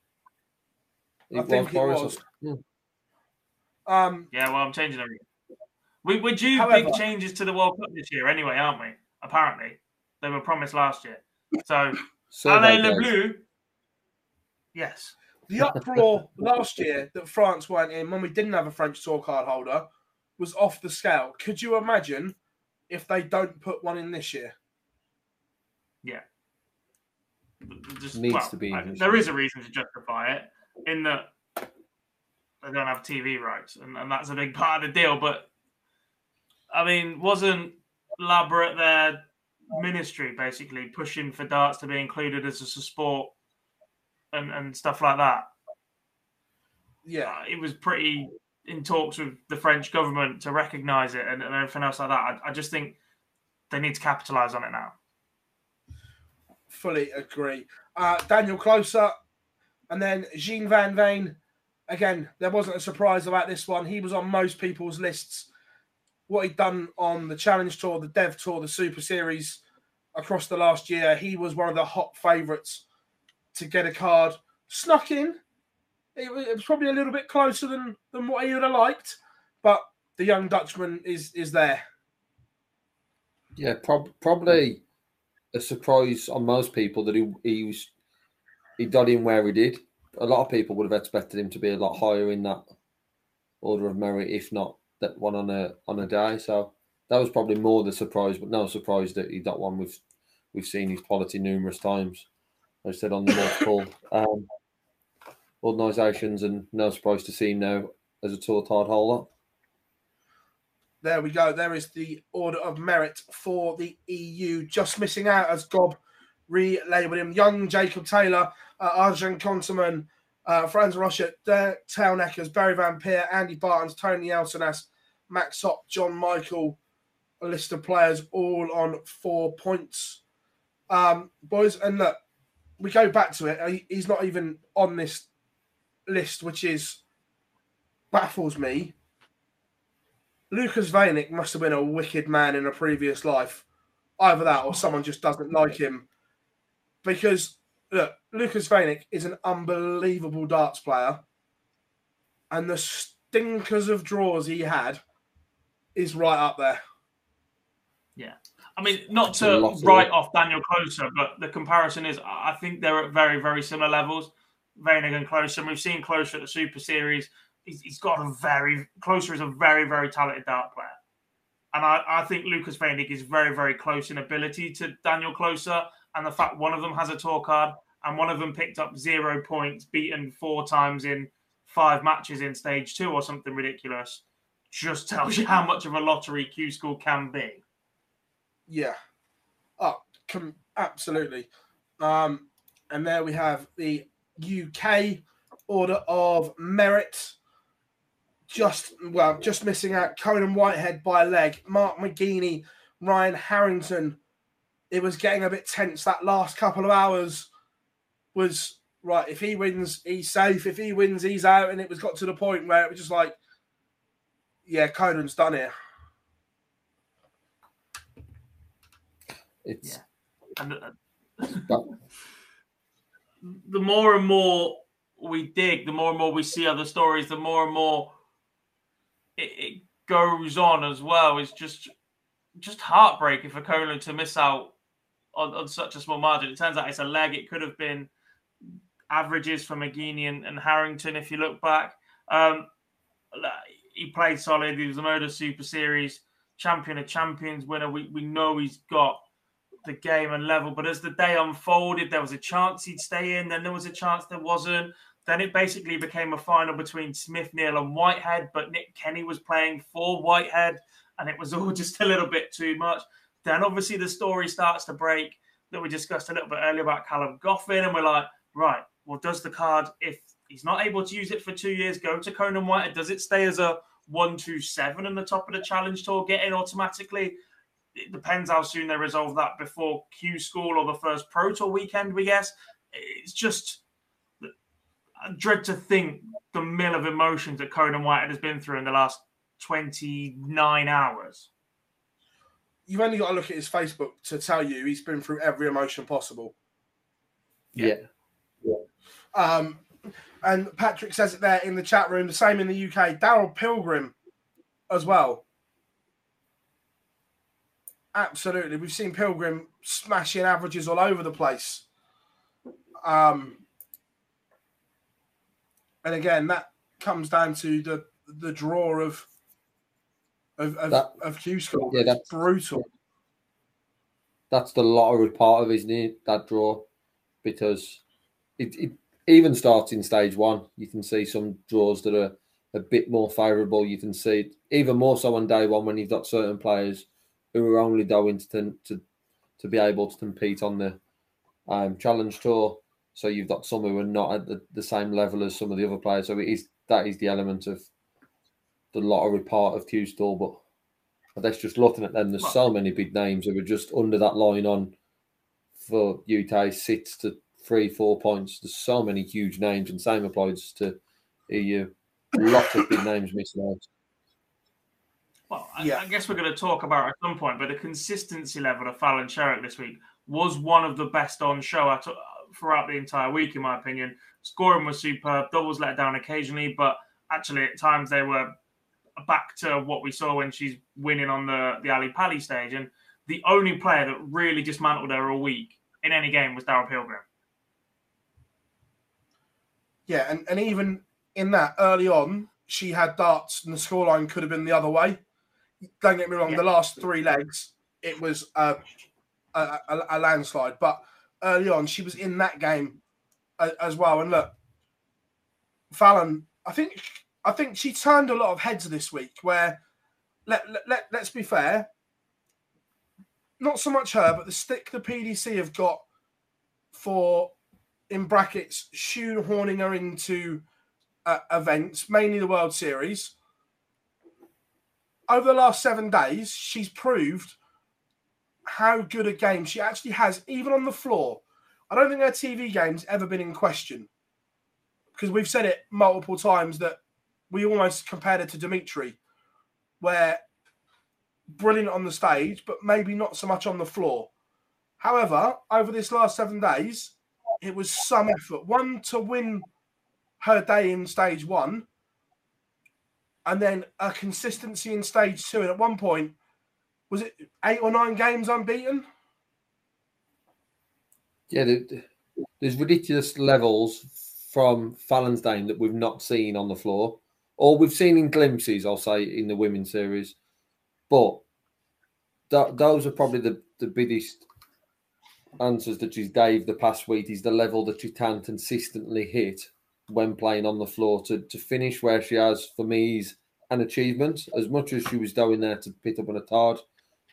It I was think Boris. it was. Um, yeah, well, I'm changing everything. We, we're due however, big changes to the World Cup this year, anyway, aren't we? Apparently, they were promised last year. So, *laughs* Alain Le Bleu, yes, the uproar last year that France weren't in when we didn't have a French tour card holder was off the scale. Could you imagine if they don't put one in this year? Yeah. Just, Needs well, to be. there is a reason to justify it in that they don't have TV rights, and, and that's a big part of the deal. But I mean, wasn't at their ministry basically pushing for darts to be included as a sport and, and stuff like that. Yeah, uh, it was pretty in talks with the French government to recognise it and, and, everything else like that. I, I just think they need to capitalise on it now. Fully agree. Uh, Daniel Klose and then Gian van Veen. Again, there wasn't a surprise about this one. He was on most people's lists. What he'd done on the Challenge Tour, the Dev Tour, the Super Series across the last year, he was one of the hot favourites to get a card. Snuck in. It was, probably a little bit closer than, than what he would have liked, but the young Dutchman is is there. Yeah, prob- probably a surprise on most people that he he was he got in where he did. A lot of people would have expected him to be a lot higher in that order of merit, if not that one on a on a day. So that was probably more the surprise, but no surprise that he got one. We've we've seen his quality numerous times. I said on the multiple um, organisations, and no surprise to see him now as a tour card holder. There we go. There is the order of merit for the EU. Just missing out as Gob relabeled him. Young Jacob Taylor, uh, Arjen Konterman, uh, Frans Roscher, Dirk Towneckers, Barry Van Peer, Andy Bartons, Tony Elsonas, Max Hopp, John Michael. A list of players all on four points. Um, boys, and look, we go back to it. He's not even on this list, which is baffles me. Lukas Wenig must have been a wicked man in a previous life. Either that or someone just doesn't like him because look, Lukas Wenig is an unbelievable darts player, and the stinkers of draws he had is right up there. Yeah. I mean, not to write off Daniel Klose, but the comparison is I think they're at very, very similar levels. Wenig and Klose. And we've seen Klose at the Super Series. He's, he's got a very Klose is a very, very talented dart player. And I, I think Lukas Wenig is very, very close in ability to Daniel Klose. And the fact one of them has a tour card and one of them picked up zero points, beaten four times in five matches in stage two or something ridiculous, just *laughs* tells you how much of a lottery Q School can be. Yeah. Oh, com- absolutely. Um, and there we have the UK Order of Merit. Just well, just missing out Conan Whitehead by a leg. Mark McGeaney, Ryan Harrington. It was getting a bit tense. That last couple of hours was right. If he wins, he's safe. If he wins, he's out. And it was got to the point where it was just like, yeah, Conan's done it. It's yeah. and, uh, the more and more we dig, the more and more we see other stories, the more and more it, it goes on as well. It's just just heartbreaking for Conan to miss out on, on, such a small margin. It turns out it's a leg. It could have been averages for McGeaney and, and Harrington if you look back. Um, he played solid. He was the Modus Super Series champion of champions winner. We, we know he's got the game and level. But as the day unfolded, there was a chance he'd stay in, then there was a chance there wasn't. Then it basically became a final between Smith, Neale, and Whitehead, but Nick Kenny was playing for Whitehead, and it was all *laughs* just a little bit too much. Then obviously the story starts to break that we discussed a little bit earlier about Callum Goffin, and we're like, right, well, does the card, if he's not able to use it for two years, go to Conan Whitehead? Does it stay as a one, two, seven in the top of the challenge tour, get in automatically? it depends how soon they resolve that before Q School or the first Pro Tour weekend, we guess. It's just I dread to think the mill of emotions that Conan Whitehead has been through in the last 29 hours. You've only got to look at his Facebook to tell you he's been through every emotion possible. Yeah. Yeah. Um, and Patrick says it there in the chat room, the same in the UK. Daryl Pilgrim as well Absolutely. We've seen Pilgrim smashing averages all over the place. Um, and again, that comes down to the the draw of of of, that, of Q School. Yeah, that's brutal. That's the lottery part of his need that draw, because it, it even starts in stage one. You can see some draws that are a bit more favourable. You can see even more so on day one when you've got certain players who are only going to to, to be able to compete on the um, challenge tour. So you've got some who are not at the, the same level as some of the other players. So it is that is the element of the lottery part of Q School, but that's just looking at them. There's so many big names who are just under that line on for Utah six to three, four points. There's so many huge names, and same applies to EU. Lots of big names missing out. Well, yeah. I, I, guess we're going to talk about at some point, but the consistency level of Fallon Sherrock this week was one of the best on show at, throughout the entire week, in my opinion. Scoring was superb, doubles let down occasionally, but actually at times they were back to what we saw when she's winning on the, the Ali Pali stage. And the only player that really dismantled her all week in any game was Daryl Pilgrim. Yeah, and, and even in that early on, she had darts and the scoreline could have been the other way don't get me wrong, yeah. the last three legs, it was a, a, a, landslide. But early on, she was in that game as well. And look, Fallon, I think I think she turned a lot of heads this week. Where let, let, let let's be fair, not so much her, but the stick the PDC have got for in brackets shoehorning her into uh, events, mainly the World Series over the last seven days, she's proved how good a game she actually has, even on the floor. I don't think her TV game's ever been in question because we've said it multiple times that we almost compared it to Dimitri, where brilliant on the stage, but maybe not so much on the floor. However, over this last seven days, it was some effort. One to win her day in stage one, and then a consistency in stage two. And at one point, was it eight or nine games unbeaten? Yeah, there's ridiculous levels from Fallon's game that we've not seen on the floor, or we've seen in glimpses. I'll say in the women's series, but th- those are probably the the biggest answers that she's gave the past week. Is the level that she can consistently hit when playing on the floor to to finish where she has for me is an achievement. As much as she was going there to pick up an atard,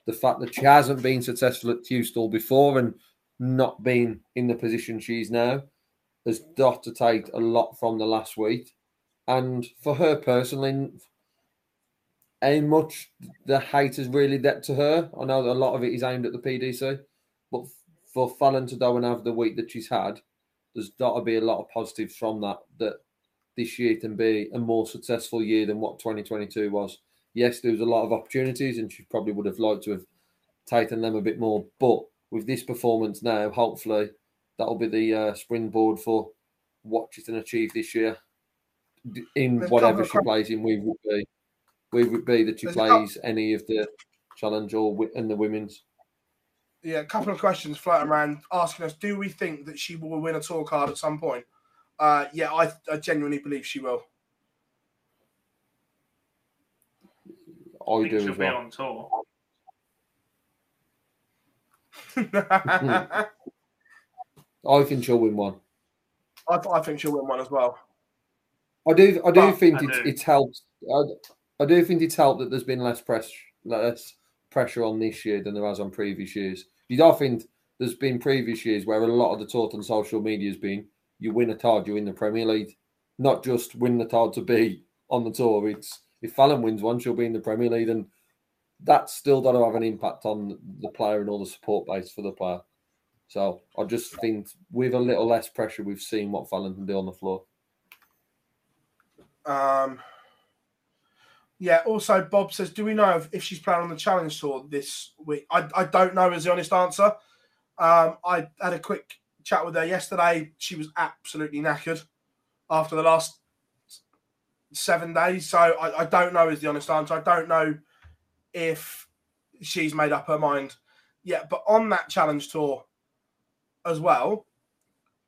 the fact that she hasn't been successful at Tewkesbury before and not been in the position she's now has got to take a lot from the last week. And for her personally, how much the hate has really get to her. I know that a lot of it is aimed at the PDC, but for Fallon to go and have the week that she's had, there's got to be a lot of positives from that. That this year can be a more successful year than what 2022 was. Yes, there was a lot of opportunities, and she probably would have liked to have taken them a bit more. But with this performance now, hopefully that'll be the uh, springboard for what she can achieve this year in There's whatever she plays in. We would be, we would be that she There's plays any of the challenge or in the women's. Yeah, a couple of questions floating around asking us: Do we think that she will win a tour card at some point? Uh, yeah, I, I genuinely believe she will. I, I do she'll as well. on tour. *laughs* I think she'll win one. I, I think she'll win one as well. I do. I do but, think I it's, do. it's helped. I, I do think it's helped that there's been less press, less pressure on this year than there has on previous years. You don't think there's been previous years where a lot of the talk on social media has been you win a tard, you win the Premier League, not just win the tard to be on the tour. It's if Fallon wins one, she'll be in the Premier League, and that's still to have an impact on the player and all the support base for the player. So I just think with a little less pressure, we've seen what Fallon can do on the floor. Um, yeah. Also, Bob says, "Do we know if, if she's playing on the Challenge Tour this week?" I, I don't know. Is the honest answer. Um, I had a quick chat with her yesterday. She was absolutely knackered after the last seven days. So I, I don't know. Is the honest answer. I don't know if she's made up her mind yet. But on that Challenge Tour as well,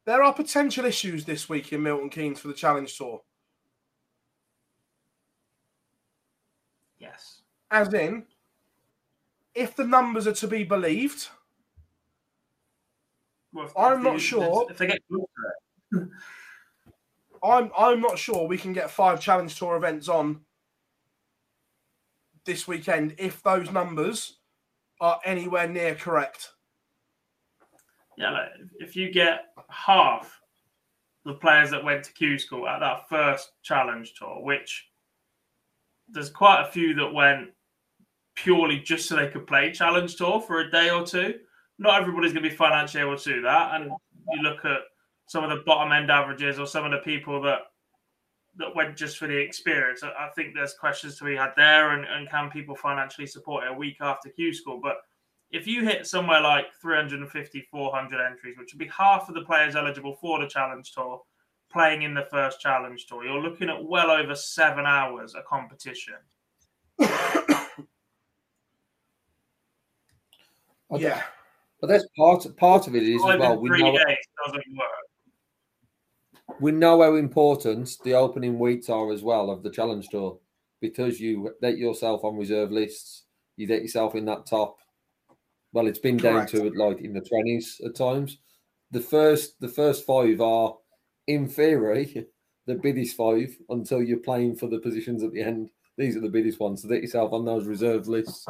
there are potential issues this week in Milton Keynes for the Challenge Tour. Yes. As in, if the numbers are to be believed, well, I'm not sure. If they get I'm I'm not sure we can get five Challenge Tour events on this weekend if those numbers are anywhere near correct. Yeah, like if you get half the players that went to Q School at that first Challenge Tour, which there's quite a few that went purely just so they could play Challenge Tour for a day or two. Not everybody's going to be financially able to do that. And you look at some of the bottom end averages or some of the people that that went just for the experience. I think there's questions to be had there, and, and can people financially support it a week after Q School? But if you hit somewhere like 350, 400 entries, which would be half of the players eligible for the Challenge Tour, playing in the first challenge tour. You're looking at well over seven hours of competition. *coughs* yeah, but that's part part of it is as well. We know, we know how important the opening weeks are as well of the challenge tour because you get yourself on reserve lists, you get yourself in that top. Well, it's been Correct. down to like in the twenties at times. The first the first five are in theory, *laughs* the biggest five until you're playing for the positions at the end. These are the biggest ones. To get yourself on those reserve lists,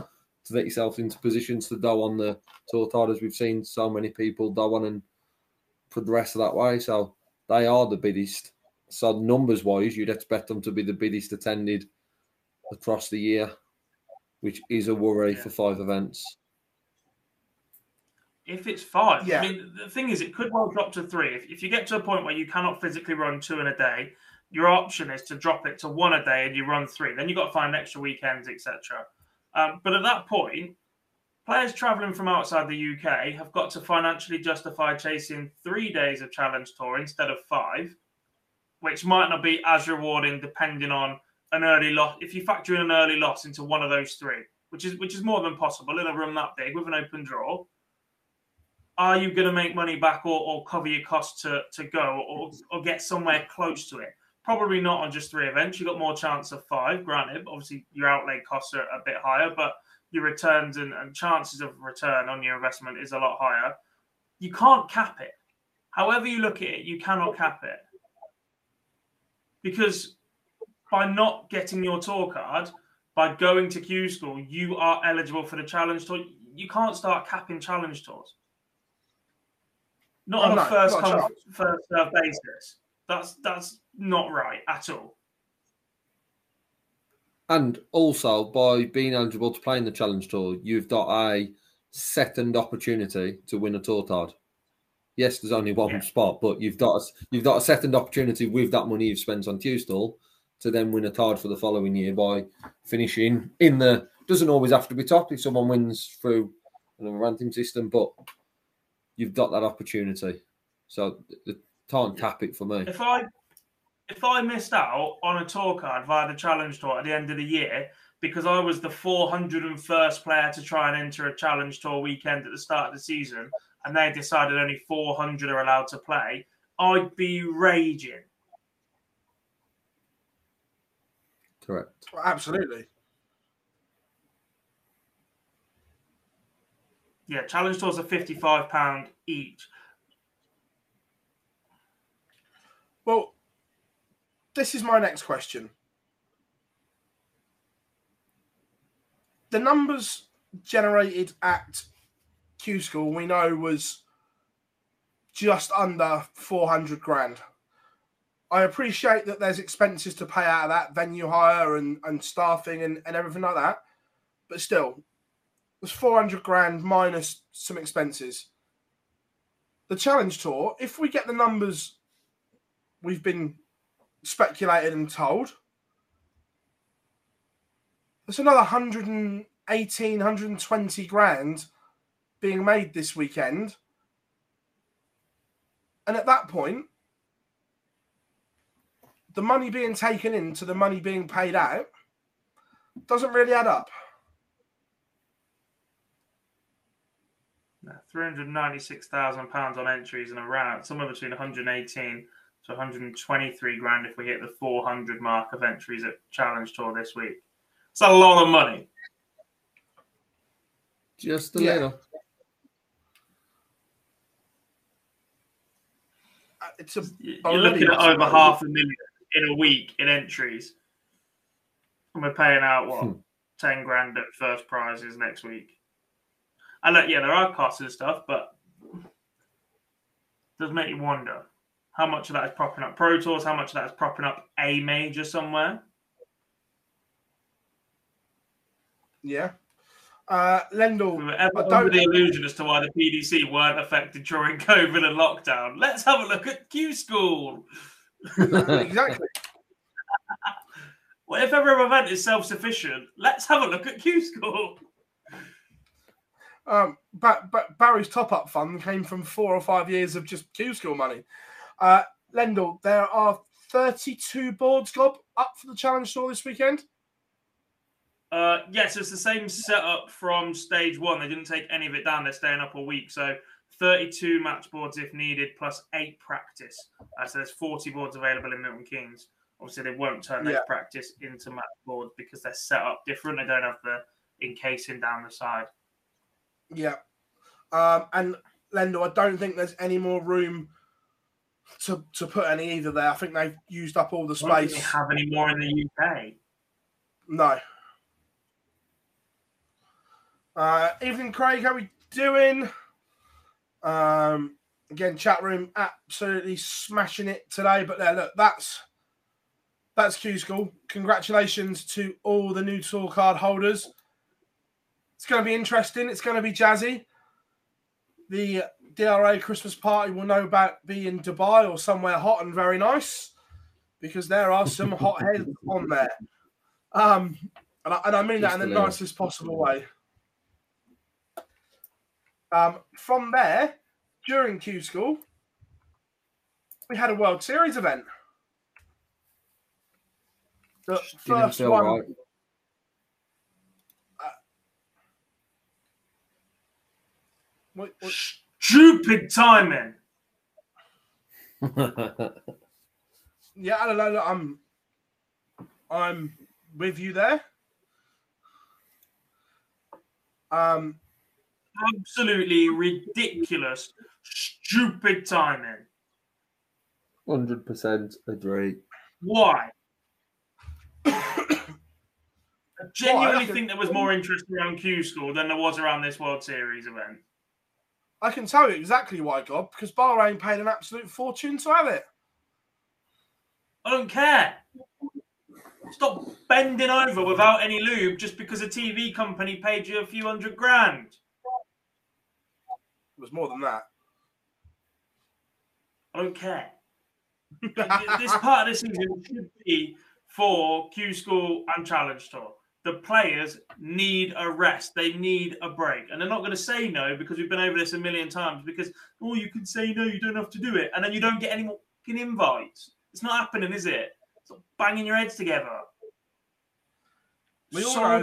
to get yourself into positions to go on the tour as we've seen so many people go on and progress that way. So they are the biggest. So numbers wise, you'd expect them to be the biggest attended across the year, which is a worry yeah. for five events if it's five. Yeah. I mean, the thing is, it could well drop to three. If, if you get to a point where you cannot physically run two in a day, your option is to drop it to one a day and you run three. Then you've got to find extra weekends, etc. Um, but at that point, Players travelling from outside the UK have got to financially justify chasing three days of Challenge Tour instead of five, which might not be as rewarding depending on an early loss. If you factor in an early loss into one of those three, which is which is more than possible in a room that big with an open draw, are you going to make money back or, or cover your costs to, to go or, or get somewhere close to it? Probably not on just three events. You've got more chance of five, granted. Obviously, your outlay costs are a bit higher, but your returns and, and chances of return on your investment is a lot higher. You can't cap it. However, you look at it, you cannot cap it. Because by not getting your tour card, by going to Q school, you are eligible for the challenge tour. You can't start capping challenge tours. Not Oh, on no, a first come, first serve basis. That's that's not right at all. And also, by being eligible to play in the Challenge Tour, you've got a second opportunity to win a tour card. Yes, there's only one Yeah. spot, but you've got a, you've got a second opportunity with that money you've spent on Q School to then win a card for the following year by finishing in the. Doesn't always have to be top if someone wins through a ranking system, but you've got that opportunity. So the can't cap it for me. If I if I missed out on a tour card via the challenge tour at the end of the year because I was the 401st player to try and enter a challenge tour weekend at the start of the season and they decided only 400 are allowed to play, I'd be raging. Correct. Well, Absolutely. Yeah, challenge tours are 55 pound each. Well, this is my next question. The numbers generated at Q School we know was just under 400 grand. I appreciate that there's expenses to pay out of that, venue hire and, and staffing and, and everything like that. But still, it was 400 grand minus some expenses. The challenge tour, if we get the numbers we've been speculated and told. There's another 118, 120 grand being made this weekend. And at that point, the money being taken in to the money being paid out doesn't really add up. £396,000 on entries and around somewhere between 118 to 123 grand if we hit the 400 mark of entries at Challenge Tour this week. It's a lot of money. Just a yeah. little. Uh, it's a You're looking at over half a million in a week in entries. And we're paying out what? Hmm. 10 grand at first prizes next week. And know, yeah, there are costs and stuff, but it does make you wonder how much of that is propping up Pro Tours, how much of that is propping up a major somewhere. yeah. Uh, Lendl, We I don't- the illusion as to why the PDC weren't affected during *laughs* COVID and lockdown. Let's have a look at Q School. *laughs* exactly. Well, if every event is self-sufficient, let's have a look at Q School. Um, but but Barry's top up fund came from four or five years of just Q school money. Uh, Lendl, there are 32 boards gob up for the challenge tour this weekend. Uh, yes, it's the same setup from stage one. They didn't take any of it down. They're staying up a week. So 32 match boards if needed, plus eight practice. Uh, so there's 40 boards available in Milton Keynes. Obviously, they won't turn those Yeah. practice into match boards because they're set up different. They don't have the encasing down the side. Yeah. Um, and Lendl, I don't think there's any more room to, to put any either there. I think they've used up all the space. they have any more in the UK. No. Uh, evening, Craig. How we doing? Um, again, chat room absolutely smashing it today. But there, look, that's that's Q School. Congratulations to all the new tour card holders. It's going to be interesting. It's going to be jazzy. The DRA Christmas party will no doubt be in Dubai or somewhere hot and very nice because there are some *laughs* hot heads on there. Um, and I, and I mean that in the nicest possible way. Um, from there, during Q School, we had a World Series event. The first one. right. What- what- Stupid timing. *laughs* yeah, I don't know. I'm, I'm with you there. Um, Absolutely ridiculous. Stupid timing. Hundred percent agree. Why? *coughs* I genuinely reckon- think there was more interest around Q School than there was around this World Series event. I can tell you exactly why, God, because Bahrain paid an absolute fortune to have it. I don't care. Stop bending over without any lube just because a TV company paid you a few hundred grand. It was more than that. I don't care. this part of the season should be for Q School and Challenge Tour. The players need a rest. They need a break. And they're not going to say no because we've been over this a million times because, oh, you can say no, you don't have to do it. And then you don't get any more fucking invites. It's not happening, is it? Stop banging your heads together. We all So- know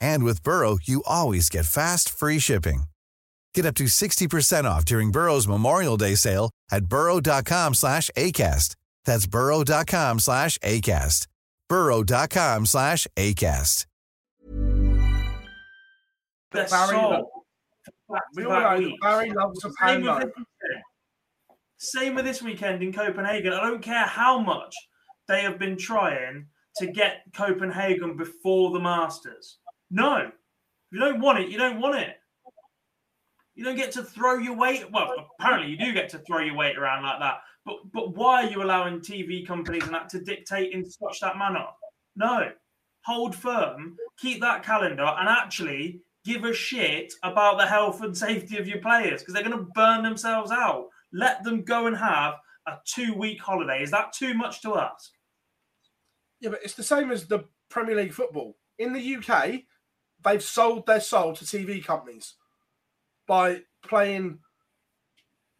And with Burrow, you always get fast, free shipping. Get up to 60% off during Burrow's Memorial Day sale at burrow.com slash ACAST. That's burrow.com slash ACAST. burrow.com slash ACAST. Their Barry soul. loves- Back we all know that. Barry loves a Same with, this. Same with this weekend in Copenhagen. I don't care how much they have been trying to get Copenhagen before the Masters. No, you don't want it, you don't want it. You don't get to throw your weight. Well, apparently you do get to throw your weight around like that. But but why are you allowing TV companies and that to dictate in such that manner? No, hold firm, keep that calendar, and actually give a shit about the health and safety of your players because they're going to burn themselves out. Let them go and have a two-week holiday. Is that too much to ask? Yeah, but it's the same as the Premier League football. In the UK, they've sold their soul to TV companies by playing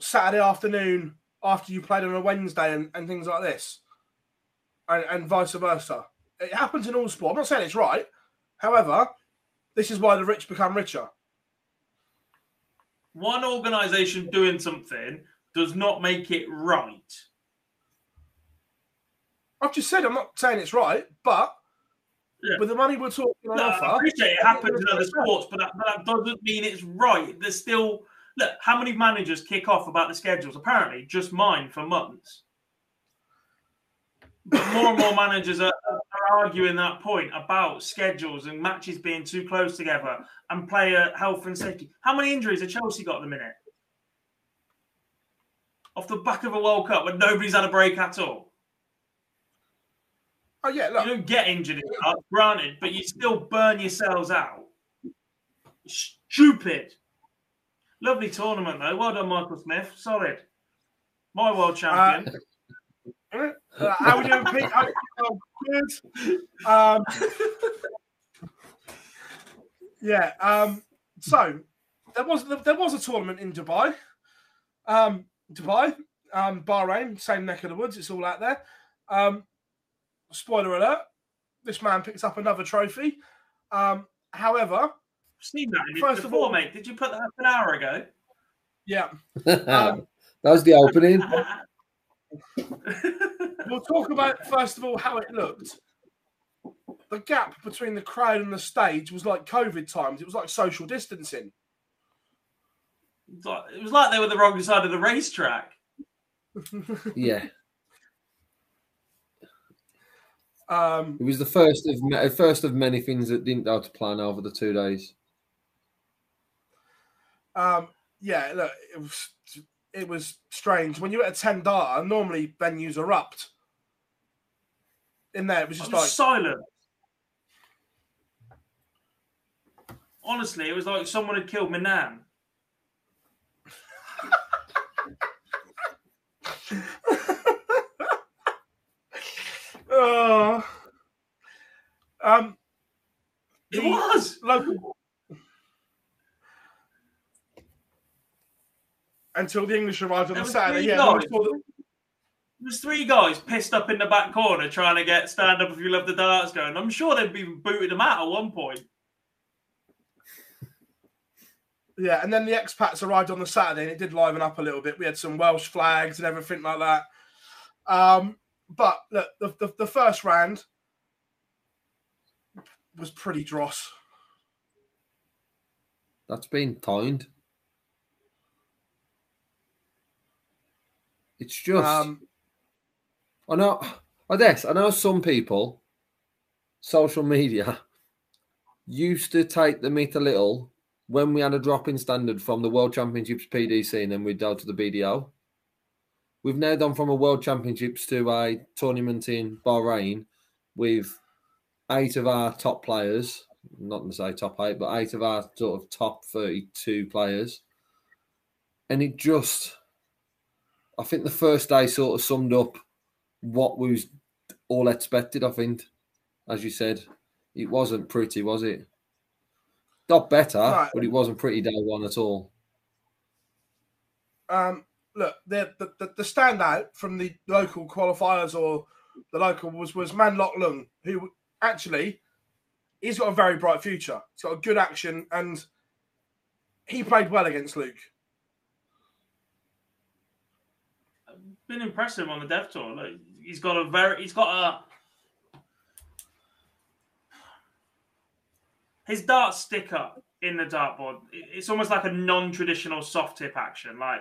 Saturday afternoon after you played on a Wednesday and, and things like this, and, and vice versa. It happens in all sport. I'm not saying it's right. However, this is why the rich become richer. One organisation doing something does not make it right. I've just said I'm not saying it's right, but Yeah. with the money we're talking No, offer, I appreciate it happens in other *laughs* sports, but that, but that doesn't mean it's right. There's still look how many managers kick off about the schedules. Apparently, just mine for months. But more and more *laughs* managers are, are arguing that point about schedules and matches being too close together and player health and safety. How many injuries have Chelsea got at the minute? Off the back of a World Cup when nobody's had a break at all. Oh yeah, look, You don't get injured in granted, but you still burn yourselves out. Stupid. Lovely tournament though. Well done, Michael Smith. Solid. My world champion. Uh, *laughs* how we doing, Pete? Oh, good. Um, yeah. Um, so there was there was a tournament in Dubai. Um, Dubai, um, Bahrain, same neck of the woods. It's all out there. Um, spoiler alert: this man picks up another trophy. Um, however, Seen that in it First of all- mate. Did you put that up an hour ago? yeah, *laughs* that um, was the opening. *laughs* we'll talk about first of all how it looked. the gap between the crowd and the stage was like COVID times. It was like social distancing. It was like they were the wrong side of the racetrack. Yeah. Um, It was the first of first of many things that didn't go to plan over the two days. um, yeah, look, it was it was strange when you at a ten darter. Normally venues erupt. In there, it was I just like silent. Honestly, it was like someone had killed my nan. *laughs* Oh. Um, It was. local until the English arrived on There the was Saturday. Yeah, guys. the- There's three guys pissed up in the back corner trying to get stand up if you love the darts going. I'm sure they'd be booted them out at one point. yeah, and then the expats arrived on the Saturday, and it did liven up a little bit. We had some Welsh flags and everything like that. Um, but look, the, the the first round was pretty dross. That's been timed. It's just Um, I know I guess I know some people social media used to take the meat a little when we had a drop in standard from the World Championships PDC and then we'd go to the BDO. We've now gone from a World Championships to a tournament in Bahrain with eight of our top players, not to say top eight, but eight of our sort of top 32 players. And it just, I think the first day sort of summed up what was all expected, I think. As you said, it wasn't pretty, was it? Got better, Right. but it wasn't pretty day one at all. um, look, the, the the standout from the local qualifiers or the local was was Man Lok Leung, who actually he's got a very bright future. He's got a good action, and he played well against Luke. Been impressive on the dev tour. Like, he's got a very, he's got a. His dart sticker in the dartboard. It's almost like a non-traditional soft tip action. Like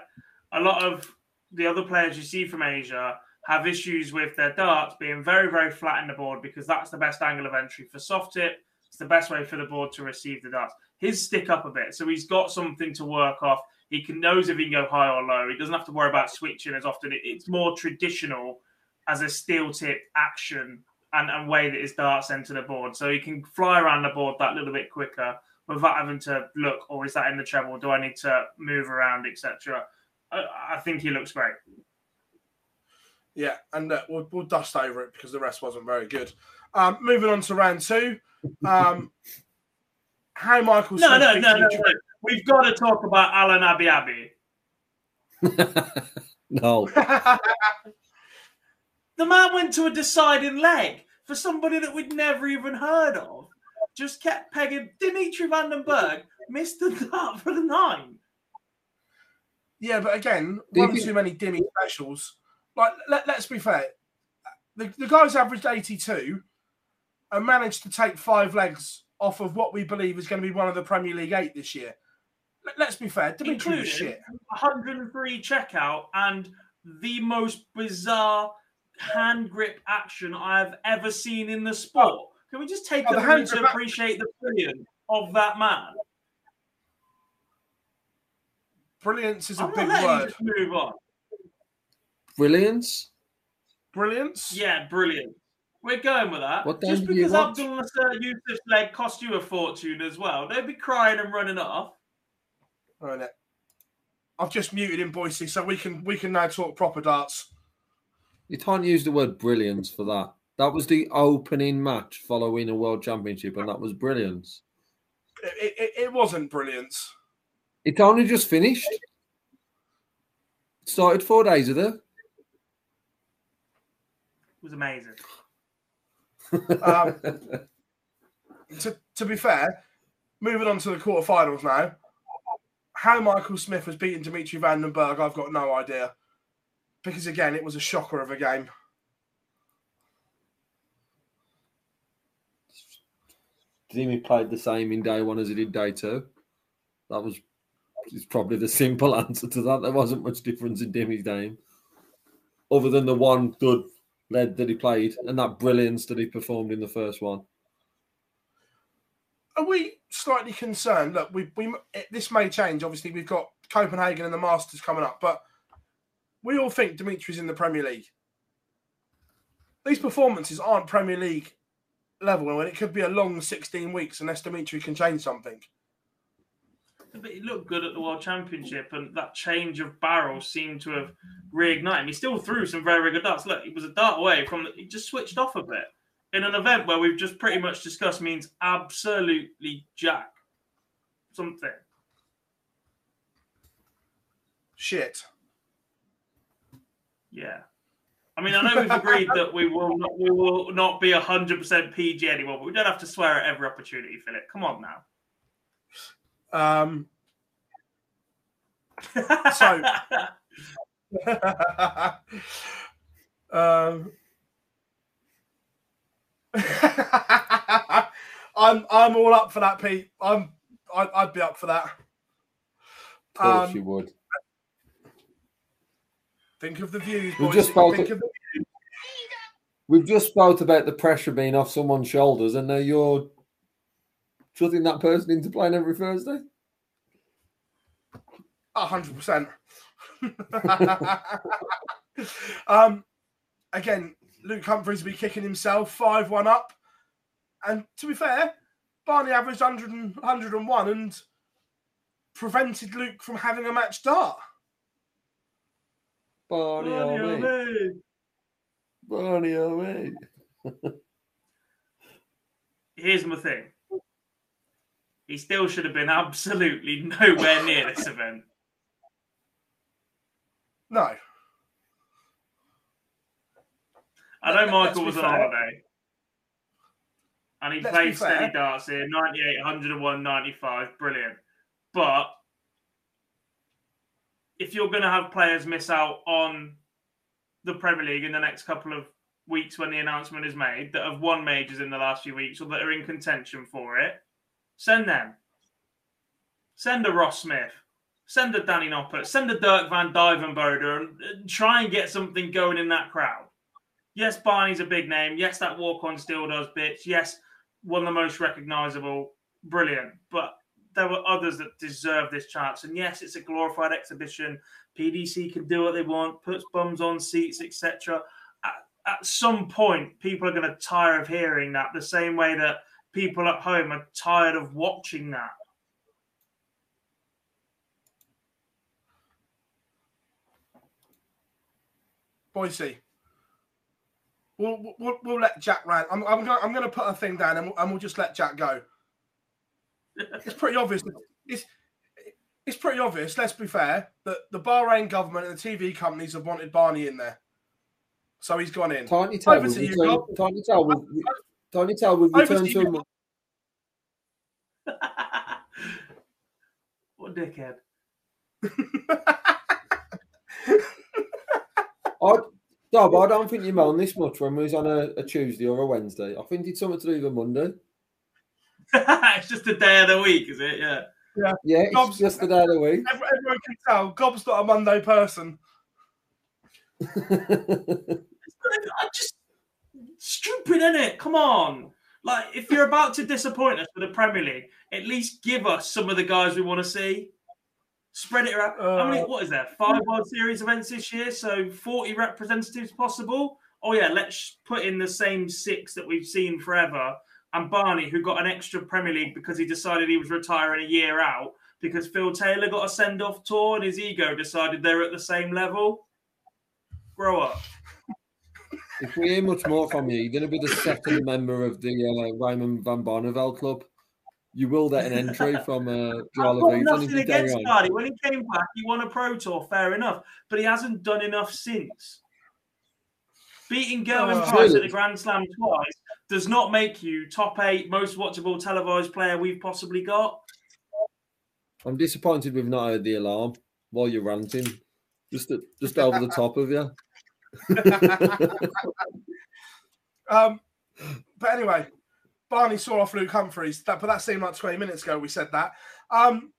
a lot of the other players you see from Asia have issues with their darts being very, very flat in the board because that's the best angle of entry for soft tip. It's the best way for the board to receive the darts. His stick up a bit, so he's got something to work off. He can knows if he can go high or low. He doesn't have to worry about switching as often. It's more traditional as a steel tip action and, and way that his darts enter the board. So he can fly around the board that little bit quicker without having to look, or is that in the treble? Do I need to move around, etc. I, I think he looks great. Yeah, and uh, we'll, we'll dust over it because the rest wasn't very good. Um, moving on to round two. Um, how Michael No, no, no, no, no. We've got to talk about Alan Abi Abi. *laughs* no, The man went to a deciding leg for somebody that we'd never even heard of. Just kept pegging. Dimitri Van den Bergh missed the dart for the nine. Yeah, but again, Do one think- too many Dimmy specials. Like, let, let's be fair. The, the guy's averaged 82 and managed to take five legs off of what we believe is going to be one of the Premier League eight this year. Let, let's be fair. Dimitri was Including shit. 103 checkout and the most bizarre hand grip action I've ever seen in the sport. Oh. Can we just take Oh, a the minute to grip- appreciate the brilliance of that man? Brilliance is a I'm big not letting you word. just move on. brilliance. Brilliance? Yeah, brilliant. We're going with that. What Just time do you because watch? Abdul Nasser Yusuf's leg cost you a fortune as well. Don't be crying and running off. Right, I've just muted him, Boyce, so we can we can now talk proper darts. You can't use the word brilliance for that. That was the opening match following a world championship, and that was brilliance. It, it, it wasn't brilliance. It only just finished. It started four days ago. It was amazing. *laughs* Um, to, to be fair, moving on to the quarterfinals now. How Michael Smith has beaten Dimitri Van den Bergh, I've got no idea. Because again, it was a shocker of a game. Dimi played the same in day one as he did day two. That was is probably the simple *laughs* answer to that. There wasn't much difference in Dimi's game, other than the one good lead that he played and that brilliance that he performed in the first one. Are we slightly concerned? Look, we we this may change. Obviously, we've got Copenhagen and the Masters coming up, but we all think Dimitri's in the Premier League. These performances aren't Premier League level, and it could be a long 16 weeks unless Dimitri can change something. But he looked good at the World Championship, and that change of barrel seemed to have reignited him. He still threw some very, very good darts. Look, he was a dart away from the, he just switched off a bit in an event where we've just pretty much discussed means absolutely jack something. Shit. Yeah. I mean, I know we've agreed that we will not, we will not be hundred percent PG anymore, but we don't have to swear at every opportunity, Philip. Come on now. Um. So. *laughs* *laughs* um. *laughs* I'm I'm all up for that, Pete. I'm I'd, I'd be up for that. Of course Um, you would. Think of the views, We boys. just spoke- Think of the views. We've just spoke about the pressure being off someone's shoulders, and now you're trusting that person into playing every Thursday. A hundred percent. Um, again, Luke Humphries will be kicking himself five one up, and to be fair, Barney averaged 100 and, 101 and prevented Luke from having a match start. Barney away. Barney away. *laughs* Here's my thing. He still should have been absolutely *laughs* nowhere near this event. No, I know Michael was on fair. holiday. And he Let's played steady darts here 98, 101, 95. Brilliant. But if you're going to have players miss out on the Premier League in the next couple of weeks when the announcement is made that have won majors in the last few weeks or that are in contention for it, send them. Send a Ross Smith. Send a Danny Noppert. Send a Dirk Van Duijvenbode and and uh, try and get something going in that crowd. Yes, Barney's a big name. Yes, that walk on still does bits. Yes, one of the most recognisable. Brilliant. But there were others that deserve this chance. And yes, it's a glorified exhibition. PDC can do what they want, puts bums on seats, etc. At, at some point, people are going to tire of hearing that the same way that people at home are tired of watching that. Boyce. We'll, we'll, we'll let Jack rant. I'm, I'm going I'm to put a thing down and we'll, and we'll just let Jack go. *laughs* It's pretty obvious. It's, it's pretty obvious, let's be fair, that the Bahrain government and the TV companies have wanted Barney in there. So he's gone in. Tiny Tell, Over we've to you, returned, Gob. Tiny Tell, we've, Tiny Tell, we've Over returned to to you, *laughs* what dickhead. *laughs* I, no, but I don't think you moan this much when we was on a, a Tuesday or a Wednesday. I think it's something to do with a Monday. *laughs* it's just a day of the week, is it? Yeah. Yeah, it's Gob's- just the day of the week. Everyone can tell Gob's not a Monday person. I just stupid, isn't it? Come on. Like, if you're about to disappoint us with the Premier League, at least give us some of the guys we want to see. Spread it around. How many? Uh, What is there? Five World Series events this year, so forty representatives possible. Oh yeah, let's put in the same six that we've seen forever. And Barney, who got an extra Premier League because he decided he was retiring a year out because Phil Taylor got a send off tour and his ego decided they're at the same level. Grow up. If we hear much more from you, you're going to be the second member of the uh, Raymond Van Barneveld Club. You will get an entry from uh, *laughs* I've got Joel nothing against on. When he came back, he won a Pro Tour, fair enough. But he hasn't done enough since. Beating Gerwyn Oh. Price at the Grand Slam twice does not make you top eight most watchable televised player we've possibly got. I'm disappointed we've not heard the alarm while you're ranting. Just just over the top of you. *laughs* Um, but anyway, Barney saw off Luke Humphries. That, but that seemed like 20 minutes ago we said that. Um,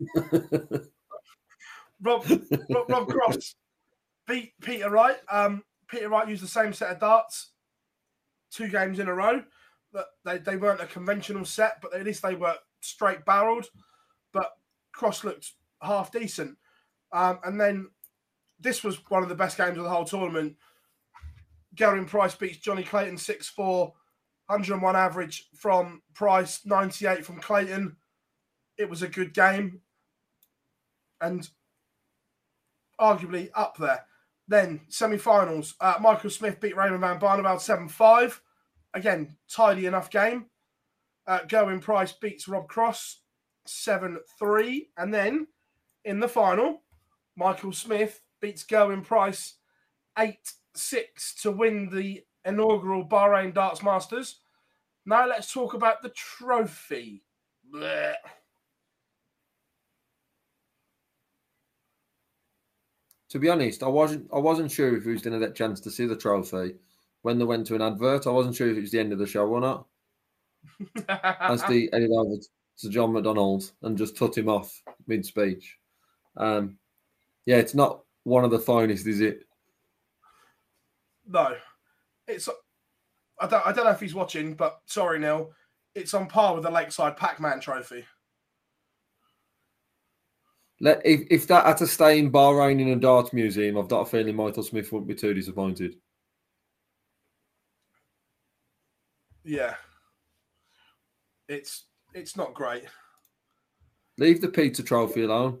*laughs* Rob, Rob, Rob Cross beat Peter Wright. Um, Peter Wright used the same set of darts two games in a row. But they, they weren't a conventional set, but at least they were straight barreled. But Cross looked half decent. Um, and then this was one of the best games of the whole tournament. Gerwyn Price beats Johnny Clayton 6 4, 101 average from Price, 98 from Clayton. It was a good game and arguably up there. Then semi finals, uh, Michael Smith beat Raymond Van Barneveld 7 5. Again, tidy enough game. Uh, Gerwyn Price beats Rob Cross 7 3. And then in the final, Michael Smith beats Gerwyn Price 8 6 to win the inaugural Bahrain Darts Masters. Now let's talk about the trophy. Blech. To be honest, I wasn't I wasn't sure if he was going to get a chance to see the trophy when they went to an advert. I wasn't sure if it was the end of the show or not. *laughs* As the headed over to John McDonald and just cut him off mid speech. Um, yeah, it's not one of the finest, is it? No, it's. I don't. I don't know if he's watching, but sorry, Neil. It's on par with the Lakeside Pac-Man Trophy. Let if, if that had to stay in Bahrain in a darts museum, I've got a feeling Michael Smith wouldn't be too disappointed. Yeah, it's it's not great. Leave the pizza trophy alone.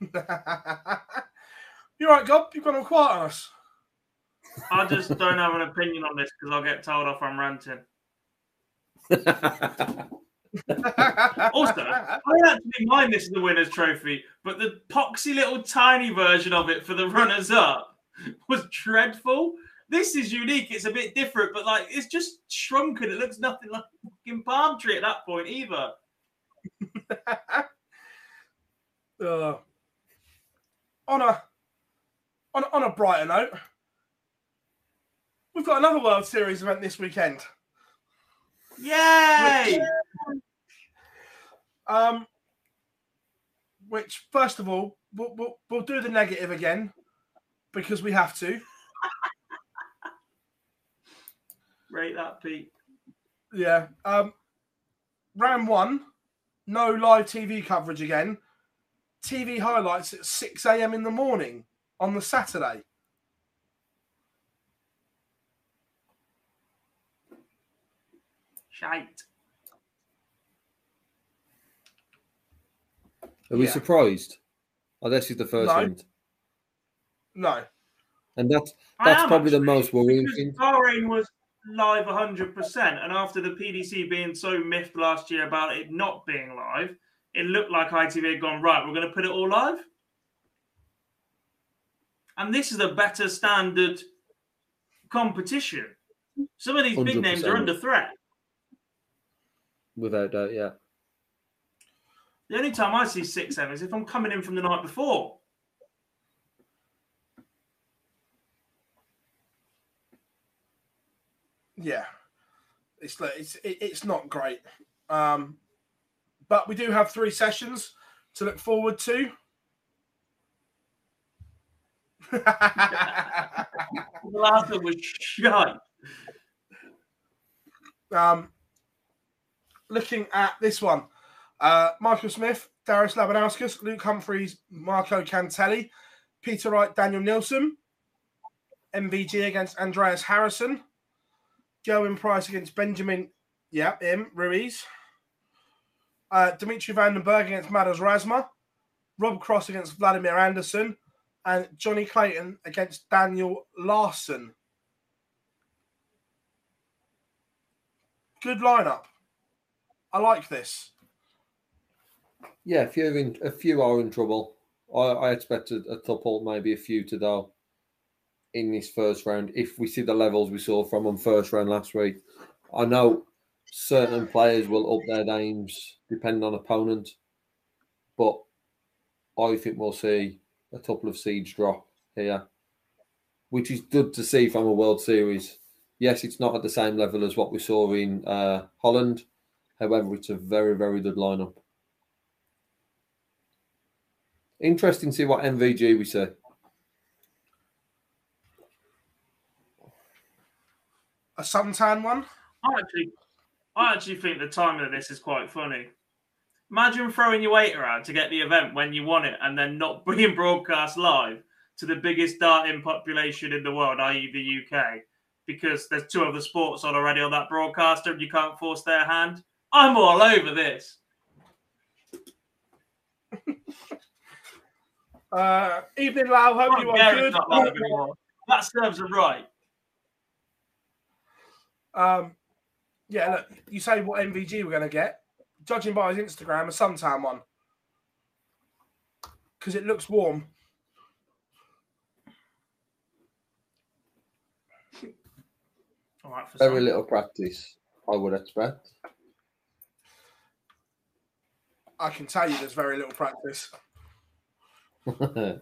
*laughs* You're right, Gob. You've got all quiet on us. I just don't have an opinion on this because I'll get told off I'm ranting. *laughs* Also, I actually mind this is the winner's trophy, but the poxy little tiny version of it for the runners up was dreadful. This is unique. It's a bit different, but like it's just shrunken. It looks nothing like a fucking palm tree at that point either. *laughs* Uh, on a on, a- on a brighter note, we've got another World Series event this weekend. Yay! Um, which first of all, we'll, we'll, we'll do the negative again because we have to. *laughs* Rate that, Pete. Yeah. Um, round one, no live TV coverage again. TV highlights at 6 a.m. in the morning on the Saturday. Shite. Are we Yeah. surprised? Oh, this is the first No. hint. No. And that's that's am probably the most worrying because thing. Bahrain was live 100%, and after the PDC being so miffed last year about it not being live, it looked like ITV had gone, right, we're going to put it all live. And this is a better standard competition. Some of these big names are under threat. Without doubt, yeah. The only time I see 6 M is if I'm coming in from the night before. Yeah. It's like- it's it's not great. Um, but we do have three sessions to look forward to. *laughs* The last one was shite. um, looking at this one, uh, Michael Smith, Darius Labanauskas, Luke Humphries, Marko Kantele, Peter Wright, Daniel Nilsson, MVG against Andreas Harrysson, Gerwyn Price against Benjamin, yeah, him, Reus, uh, Dimitri Van den Bergh against Madars Razma, Rob Cross against Vladimir Andersen, and Johnny Clayton against Daniel Larsson. Good lineup. I like this. Yeah, a few in, a few are in trouble. I, I expected a couple, maybe a few to go in this first round. If we see the levels we saw from them first round last week, I know certain players will up their names depending on opponent, but I think we'll see a couple of seeds drop here, which is good to see from a World Series Yes, it's not at the same level as what we saw in uh, Holland. However, it's a very, very good lineup. Interesting to see what MVG we see. A suntan one. I actually, I actually think the timing of this is quite funny. Imagine throwing your weight around to get the event when you want it, and then not *laughs* being broadcast live to the biggest darting population in the world, i.e., the UK, because there's two other sports on already on that broadcaster, and you can't force their hand. I'm all over this. *laughs* Uh, evening, Lau. Hope you are good. it's not live anymore. That serves them right. Um, yeah, look, you say what MVG we're going to get. Judging by his Instagram, a suntan one. Because it looks warm. *laughs* All right, for Very some. little practice, I would expect. I can tell you there's very little practice. *laughs* Does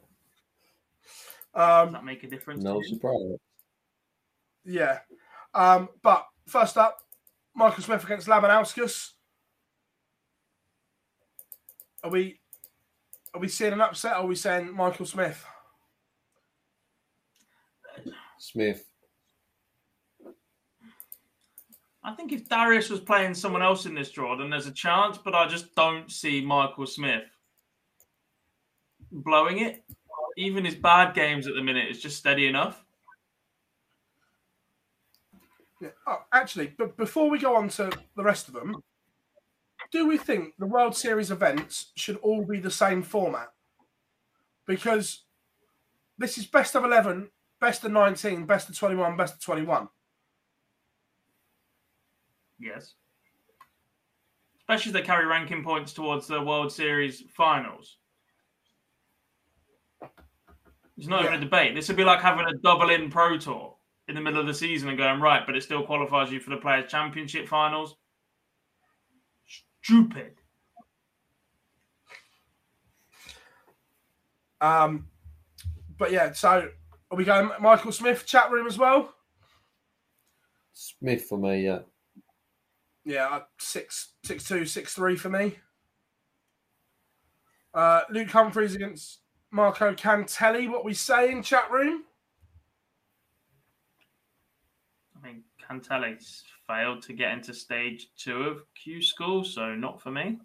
Um, that make a difference? no surprise. yeah. Um, but first up, Michael Smith against Labanauskas. Are we are we seeing an upset or are we saying Michael Smith? Smith. I think if Darius was playing someone else in this draw, then there's a chance, but I just don't see Michael Smith blowing it. Even his bad games at the minute is just steady enough. Yeah. Oh, actually, but before we go on to the rest of them, do we think the World Series events should all be the same format? Because this is best of 11, best of 19, best of 21, best of 21. Yes. Especially if they carry ranking points towards the World Series finals. It's not even a debate. This would be like having a double in Pro Tour in the middle of the season and going, right, but it still qualifies you for the Players' Championship finals. Stupid. Um, but yeah, so are we going Michael Smith chat room as well? Smith for me, yeah. Yeah, uh, six, six two, six three for me. Uh, Luke Humphries against Marko Kantele. What we say in chat room? I mean, Kantele's failed to get into stage two of Q school, so not for me.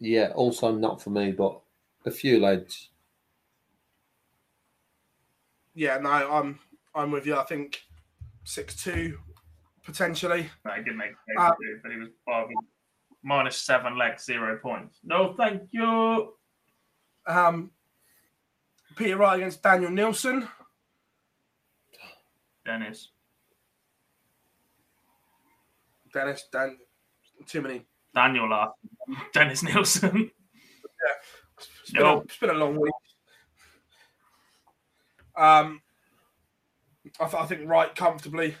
Yeah, also not for me, but a few lads. Yeah, no, I'm I'm with you. I think six two potentially. No, he didn't make a Uh, uh, but he was bargain. minus seven legs, zero points. No, thank you. Um, Peter Wright against Daniel Nilsson. Dennis. Dennis, Dan, too many. Daniel laughed. Dennis Nilsson. *laughs* It's been, No. a, it's been a long week. Um, I, th- I think right comfortably.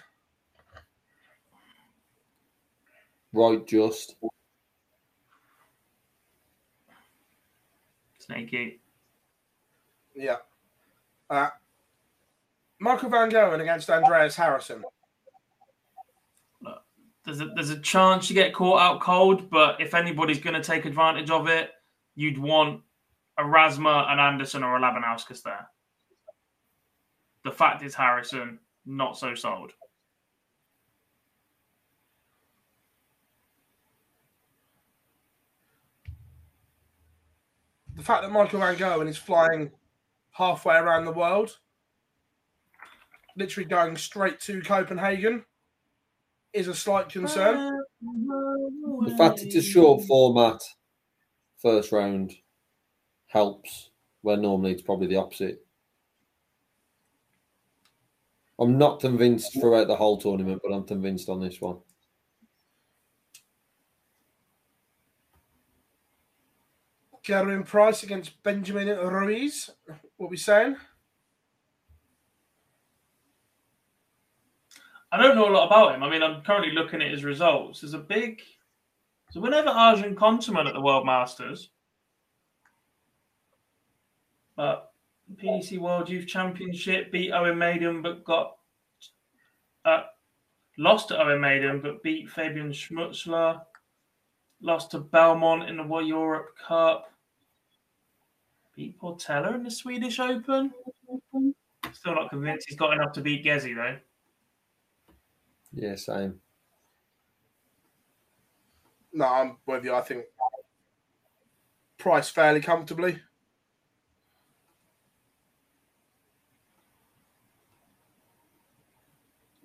Right, just. Snakey. Yeah. Uh, Michael Van Gerwen against Andreas Harrysson. There's a, there's a chance you get caught out cold, but if anybody's going to take advantage of it, you'd want a Razma, an Andersen, or a Labanauskas there. The fact is, Harrysson, not so sold. The fact that Michael Van Gerwen is flying halfway around the world, literally going straight to Copenhagen, is a slight concern. The fact it's a short format, first round, helps, where normally it's probably the opposite. I'm not convinced throughout the whole tournament, but I'm convinced on this one. Gerwyn Price against Benjamin Reus. What we saying? I don't know a lot about him. I mean, I'm currently looking at his results. There's a big. So whenever Arjun Kontaman at the World Masters, but PDC World Youth Championship, beat Owen Maiden, but got uh, lost to Owen Maiden, but beat Fabian Schmutzler. Lost to Belmont in the World Europe Cup. Beat Portella in the Swedish Open. Still not convinced he's got enough to beat Gezi though. Yeah, same. No, I'm with you. I think price fairly comfortably.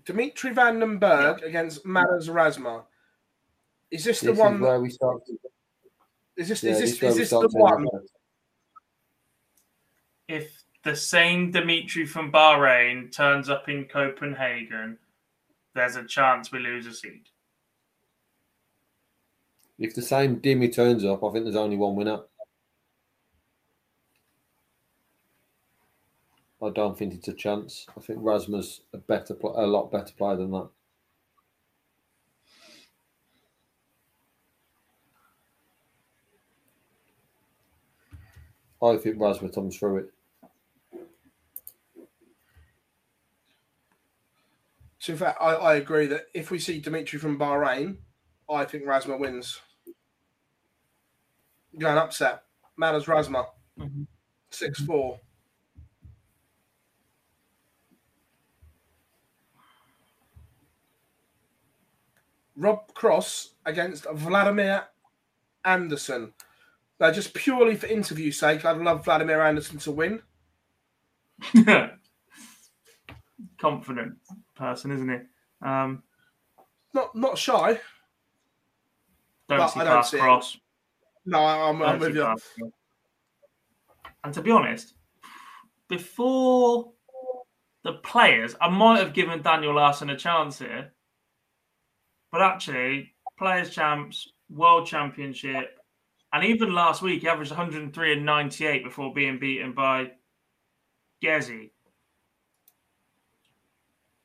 Dimitri Van den Bergh against Madars Razma. Is this the This one? is where we started. Is this Yeah, is this this where is we this the one? If the same Dimitri from Bahrain turns up in Copenhagen, there's a chance we lose a seed. If the same Dimmy turns up, I think there's only one winner. I don't think it's a chance. I think Rasmus a better, a lot better player than that. I think Rasmus comes through it. So in fact, I, I agree that if we see Dimitri from Bahrain, I think Razma wins. Going upset. Madars Razma. Mhm. 6 4. Rob Cross against Vladimir Andersen. Now, just purely for interview sake, I'd love Vladimir Andersen to win. *laughs* Confident person, isn't he? Um, Not not shy. don't see I don't see it. cross. No, I'm, I'm with you. And to be honest, before the players, I might have given Daniel Larsson a chance here. But actually, players champs, world championship, and even last week he averaged 103 and 98 before being beaten by Gezi.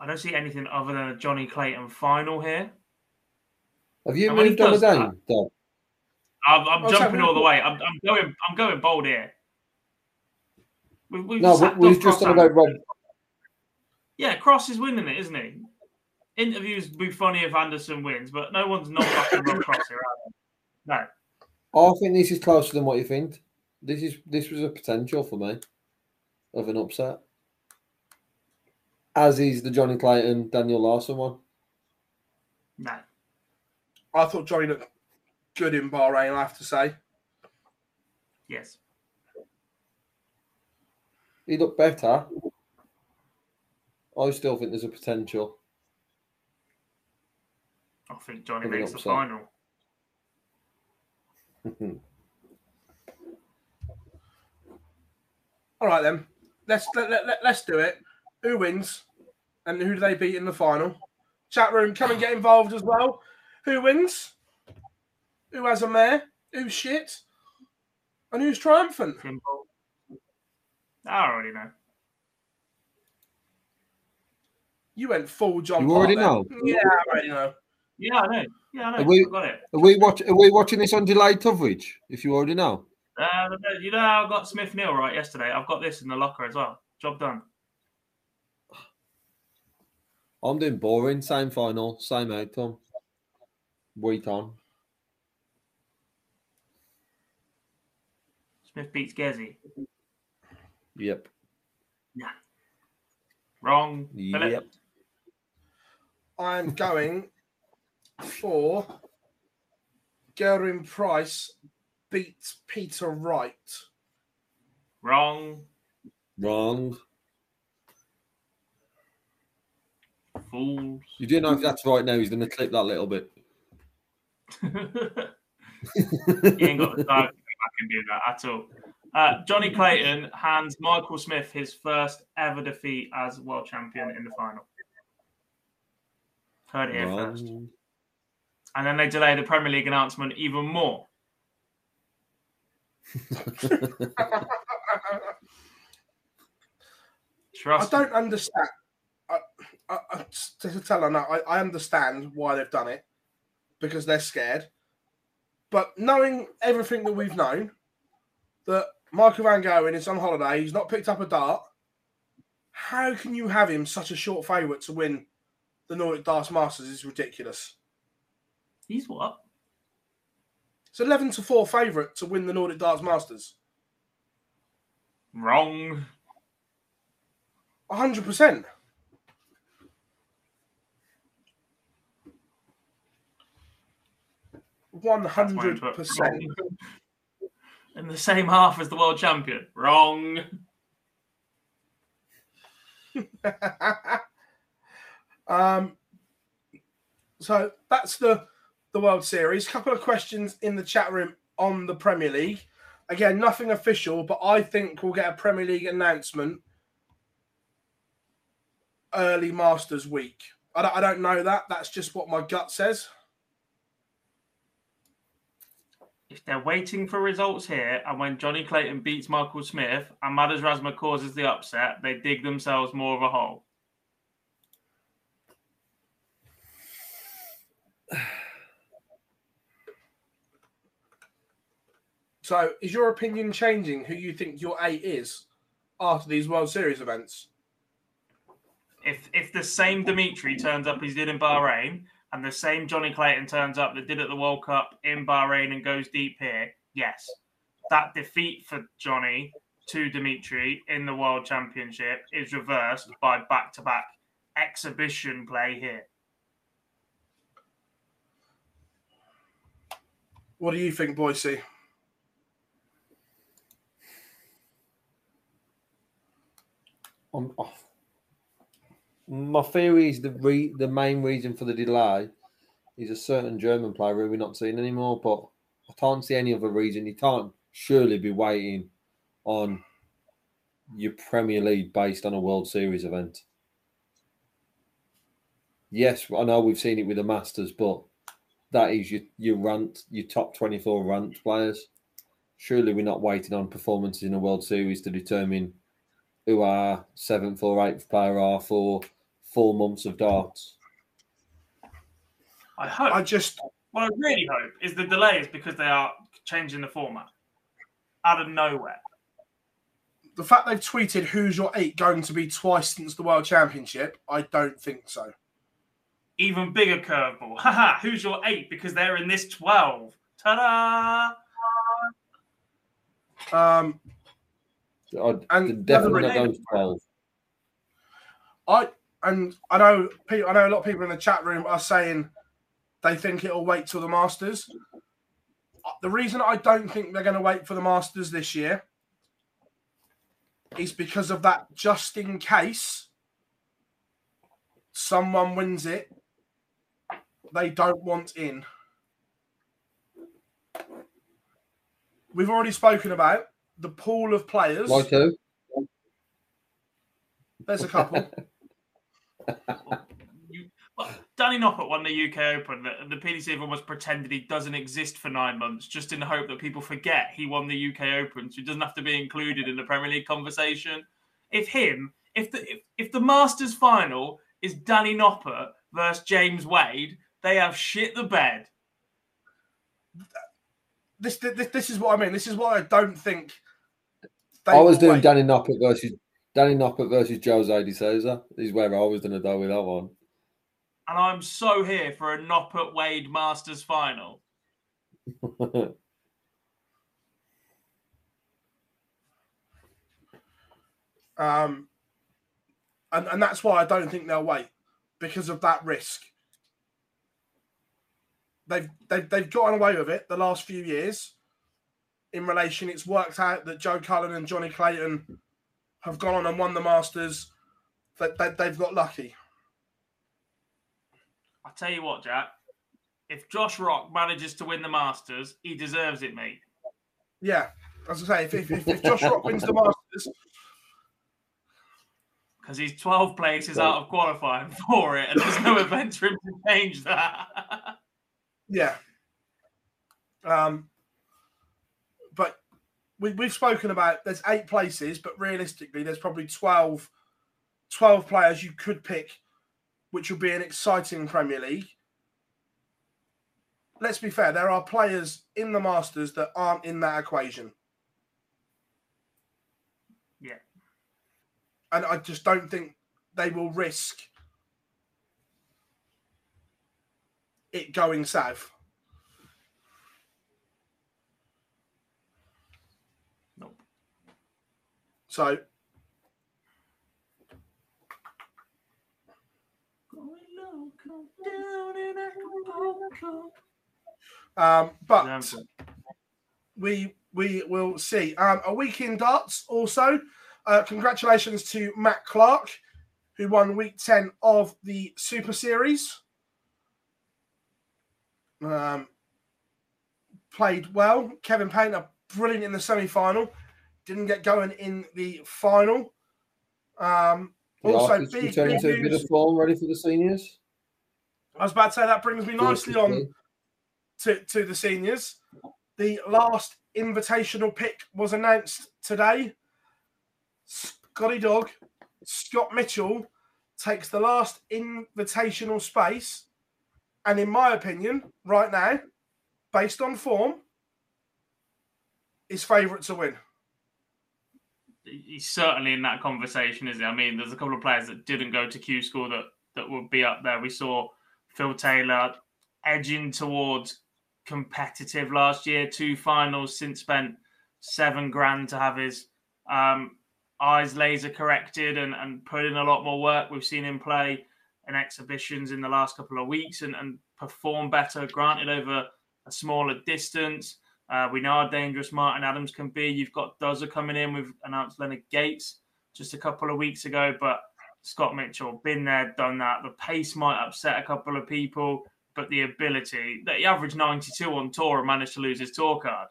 I don't see anything other than a Johnny Clayton final here. Have you And moved on does again, Dom? I'm, I'm Oh, jumping so- all the way. I'm, I'm going. I'm going bold here. We, we've No, we- we've off just done about Rob. Yeah, Cross is winning it, isn't he? Interviews would be funny if Andersen wins, but no one's not backing Rob Cross here. No. I think this is closer than what you think. This is this was a potential for me of an upset. As is the Johnny Clayton Daniel Larsson one. No. I thought Johnny looked good in Bahrain, I have to say. Yes. He looked better. I still think there's a potential. I think Johnny Of an makes the upset. final. *laughs* All right then, let's let, let, let, us do it. Who wins, and who do they beat in the final? Chat room, come and get involved as well. Who wins? Who has a mare? Who's shit? And who's triumphant? Simple. I already know. You went full John. You already know? Yeah, I already know. Yeah, I know. Yeah, I know. Are we- I got it. Are we watch are we watching this on delayed coverage? If you already know. Uh, you know I got Smith Neale right yesterday? I've got this in the locker as well. Job done. I'm doing boring, same final, same outcome. Week on. Smith beats Gezi. Yep. Yeah. Wrong. Philip? Yep. I'm going for Gerwyn Price beats Peter Wright. Wrong. Wrong. Fools. You do know if that's right now, he's gonna clip that little bit. he ain't got the time to go back and do that at all. Uh, Johnny Clayton hands Michael Smith his first ever defeat as world champion in the final. Heard it here first. And then they delay the Premier League announcement even more. *laughs* Trust I don't understand. I, to tell her, now, I, I understand why they've done it because they're scared. But knowing everything that we've known, that Michael Van Gerwen is on holiday, he's not picked up a dart. How can you have him such a short favourite to win the Nordic Darts Masters is ridiculous. He's what? It's 11 to 4 favourite to win the Nordic Darts Masters. Wrong. 100%. One hundred percent. In the same half as the world champion. Wrong. *laughs* um, so that's the the World Series. Couple of questions in the chat room on the Premier League. Again, nothing official, but I think we'll get a Premier League announcement early Masters week. I don't, I don't know that. That's just what my gut says. If they're waiting for results here, and when Johnny Clayton beats Michael Smith and Madars Razma causes the upset, they dig themselves more of a hole. *sighs* So, is your opinion changing who you think your eight is after these World Series events? If if the same Dimitri turns up as he did in Bahrain, and the same Johnny Clayton turns up that did at the World Cup in Bahrain and goes deep here, yes, that defeat for Johnny to Dimitri in the World Championship is reversed by back to back exhibition play here. What do you think, Boyce? I'm off. My theory is the re- the main reason for the delay is a certain German player who we're not seeing anymore. But I can't see any other reason. You can't surely be waiting on your Premier League based on a World Series event. Yes, I know we've seen it with the Masters, but that is your your rant, your top twenty four ranked players. Surely we're not waiting on performances in a World Series to determine who our seventh or eighth player are for four months of darts. I hope. I just. What I really hope is the delay is because they are changing the format out of nowhere. The fact they've tweeted who's your eight going to be twice since the World Championship, I don't think so. Even bigger curveball. *laughs* Haha, who's your eight? Because they're in this 12. Ta da! Um, I'd, and definitely not going to 12. I and I know I know a lot of people in the chat room are saying they think it'll wait till the Masters. Uh, the reason I don't think they're going to wait for the Masters this year is because of that just in case someone wins it, they don't want in. We've already spoken about the pool of players. Like who? There's a couple. *laughs* you, well, Danny Noppert won the UK Open. The, the PDC have almost pretended he doesn't exist for nine months, just in the hope that people forget he won the UK Open, so he doesn't have to be included in the Premier League conversation. If him, if the if, if the Masters final is Danny Noppert versus James Wade, they have shit the bed. This, this this is what I mean. This is why I don't think. I was doing wait. Danny Noppert versus Danny Noppert versus Jose de Sousa is where I was going to go with that one. And I'm so here for a Noppert Wade Masters final. *laughs* um, and, and that's why I don't think they'll wait because of that risk. They've, they've, they've gotten away with it the last few years. In relation, it's worked out that Joe Cullen and Johnny Clayton have gone on and won the Masters. That they, they, they've got lucky. I'll tell you what, Jack. If Josh Rock manages to win the Masters, he deserves it, mate. Yeah, as I say, if, if, if, if Josh Rock wins the Masters, because he's 12 places out of qualifying *laughs* for it, and there's no event for him to change that. *laughs* yeah. Um, we, we've spoken about there's eight places, but realistically, there's probably 12, 12 players you could pick, which will be an exciting Premier League. Let's be fair, there are players in the Masters that aren't in that equation. Yeah. And I just don't think they will risk it going south. So Um, but we we will see. Um, a week in darts also. Uh, congratulations to Matt Clark, who won week 10 of the Super Series. Um, played well. Kevin Painter, brilliant in the semi final. Didn't get going in the final. Um, The also, big, big to a bit of form, ready for the seniors. I was about to say that brings me nicely on to, to the seniors. The last invitational pick was announced today. Scotty Dog, Scott Mitchell takes the last invitational space. And in my opinion, right now, based on form, is favourite to win. He's certainly in that conversation, is he? I mean, there's a couple of players that didn't go to Q school that that would be up there. We saw Phil Taylor edging towards competitive last year, two finals since spent seven grand to have his um, eyes laser corrected and, and put in a lot more work. We've seen him play in exhibitions in the last couple of weeks and, and perform better, granted over a smaller distance. Uh, we know how dangerous Martin Adams can be. You've got Dozer coming in. We've announced Leonard Gates just a couple of weeks ago, but Scott Mitchell, been there, done that. The pace might upset a couple of people, but the ability that he averaged 92 on tour and managed to lose his tour card.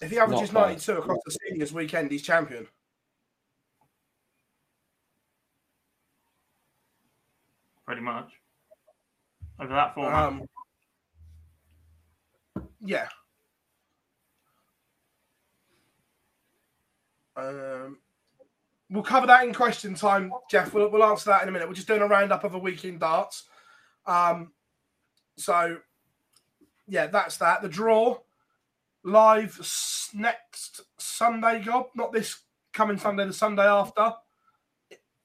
If he averages 92 across the seniors weekend, he's champion. pretty much. Over that format. Um, yeah. Um, we'll cover that in question time, Jeff. We'll, we'll answer that in a minute. We're just doing a roundup of a week in darts. Um, so, yeah, that's that. The draw live s- next Sunday, Gob. Not this coming Sunday, the Sunday after.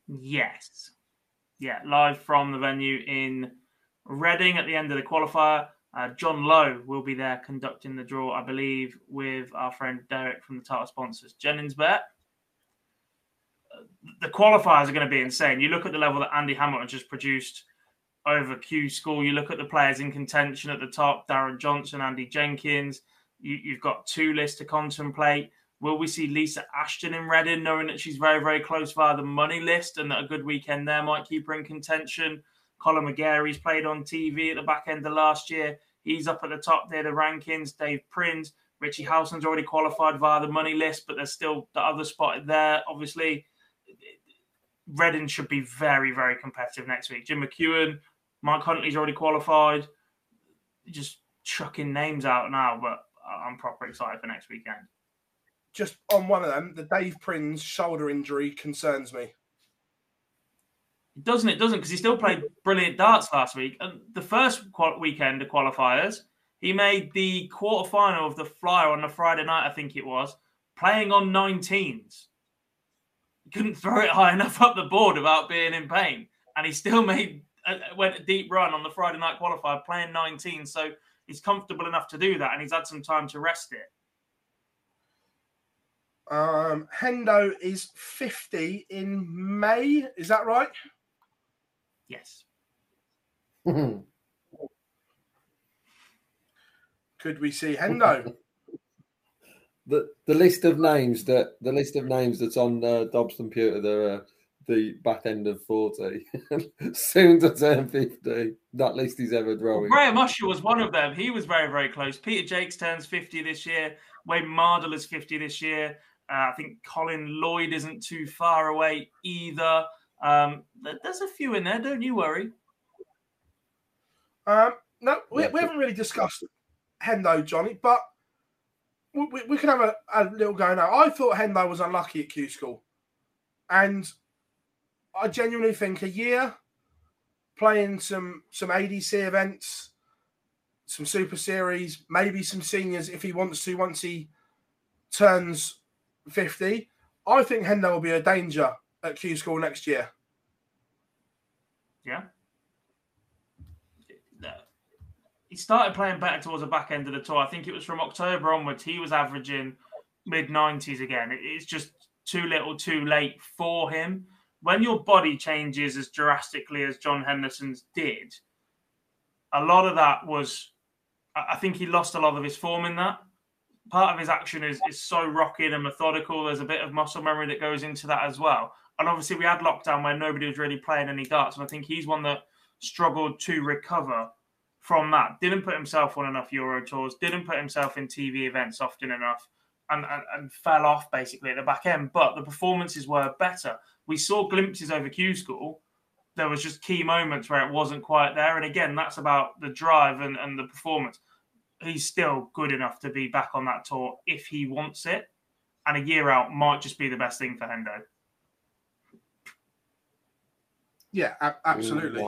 Yes. Yeah, live from the venue in Reading at the end of the qualifier. Uh, John Lowe will be there conducting the draw, I believe, with our friend Derek from the title sponsors, Jennings Bet. Uh, The qualifiers are going to be insane. You look at the level that Andy Hamilton just produced over Q School. You look at the players in contention at the top: Darren Johnson, Andy Jenkins. You, you've got two lists to contemplate. Will we see Lisa Ashton in Reading, knowing that she's very, very close via the money list and that a good weekend there might keep her in contention? Colin McGarry's played on TV at the back end of last year. He's up at the top there, the rankings. Dave Prins, Richie Howson's already qualified via the money list, but there's still the other spot there. Obviously, Reading should be very, very competitive next week. Jim McEwen, Mike Huntley's already qualified. Just chucking names out now, but I'm proper excited for next weekend. Just on one of them, the Dave Prins shoulder injury concerns me. Doesn't it? Doesn't because he still played brilliant darts last week. And the first qual- weekend of qualifiers, he made the quarter final of the Flyer on the Friday night, I think it was, playing on 19s. He Couldn't throw it high *laughs* enough up the board without being in pain, and he still made uh, went a deep run on the Friday night qualifier playing 19. So he's comfortable enough to do that, and he's had some time to rest it. Um, Hendo is 50 in May. Is that right? Yes. *laughs* Could we see Hendo? *laughs* the the list of names that the list of names that's on uh, Dobbs' computer, they're uh, the back end of forty, *laughs* soon to turn fifty. That list he's ever growing. Graham Usher was one of them. He was very, very close. Peter Jacques turns 50 this year. Wayne Mardle is 50 this year. Uh, I think Colin Lloyd isn't too far away either. Um, there's a few in there, don't you worry. Um, no, we, Yeah, we haven't really discussed Hendo, Johnny, but we, we, we can have a, a little go now. I thought Hendo was unlucky at Q School. And I genuinely think a year playing some some ADC events, some Super Series, maybe some seniors if he wants to once he turns 50, I think Hendo will be a danger at Q School next year. Yeah. He started playing better towards the back end of the tour. I think it was from October onwards. He was averaging mid 90s again. It's just too little, too late for him. When your body changes as drastically as John Henderson's did, a lot of that was, I think he lost a lot of his form in that. Part of his action is, is so rocky and methodical. There's a bit of muscle memory that goes into that as well. And obviously, we had lockdown where nobody was really playing any darts. And I think he's one that struggled to recover from that. Didn't put himself on enough Euro tours, didn't put himself in TV events often enough, and, and, and fell off basically at the back end. But the performances were better. We saw glimpses over Q School. There was just key moments where it wasn't quite there. And again, that's about the drive and, and the performance. He's still good enough to be back on that tour if he wants it. And a year out might just be the best thing for Hendo. Yeah, a- absolutely.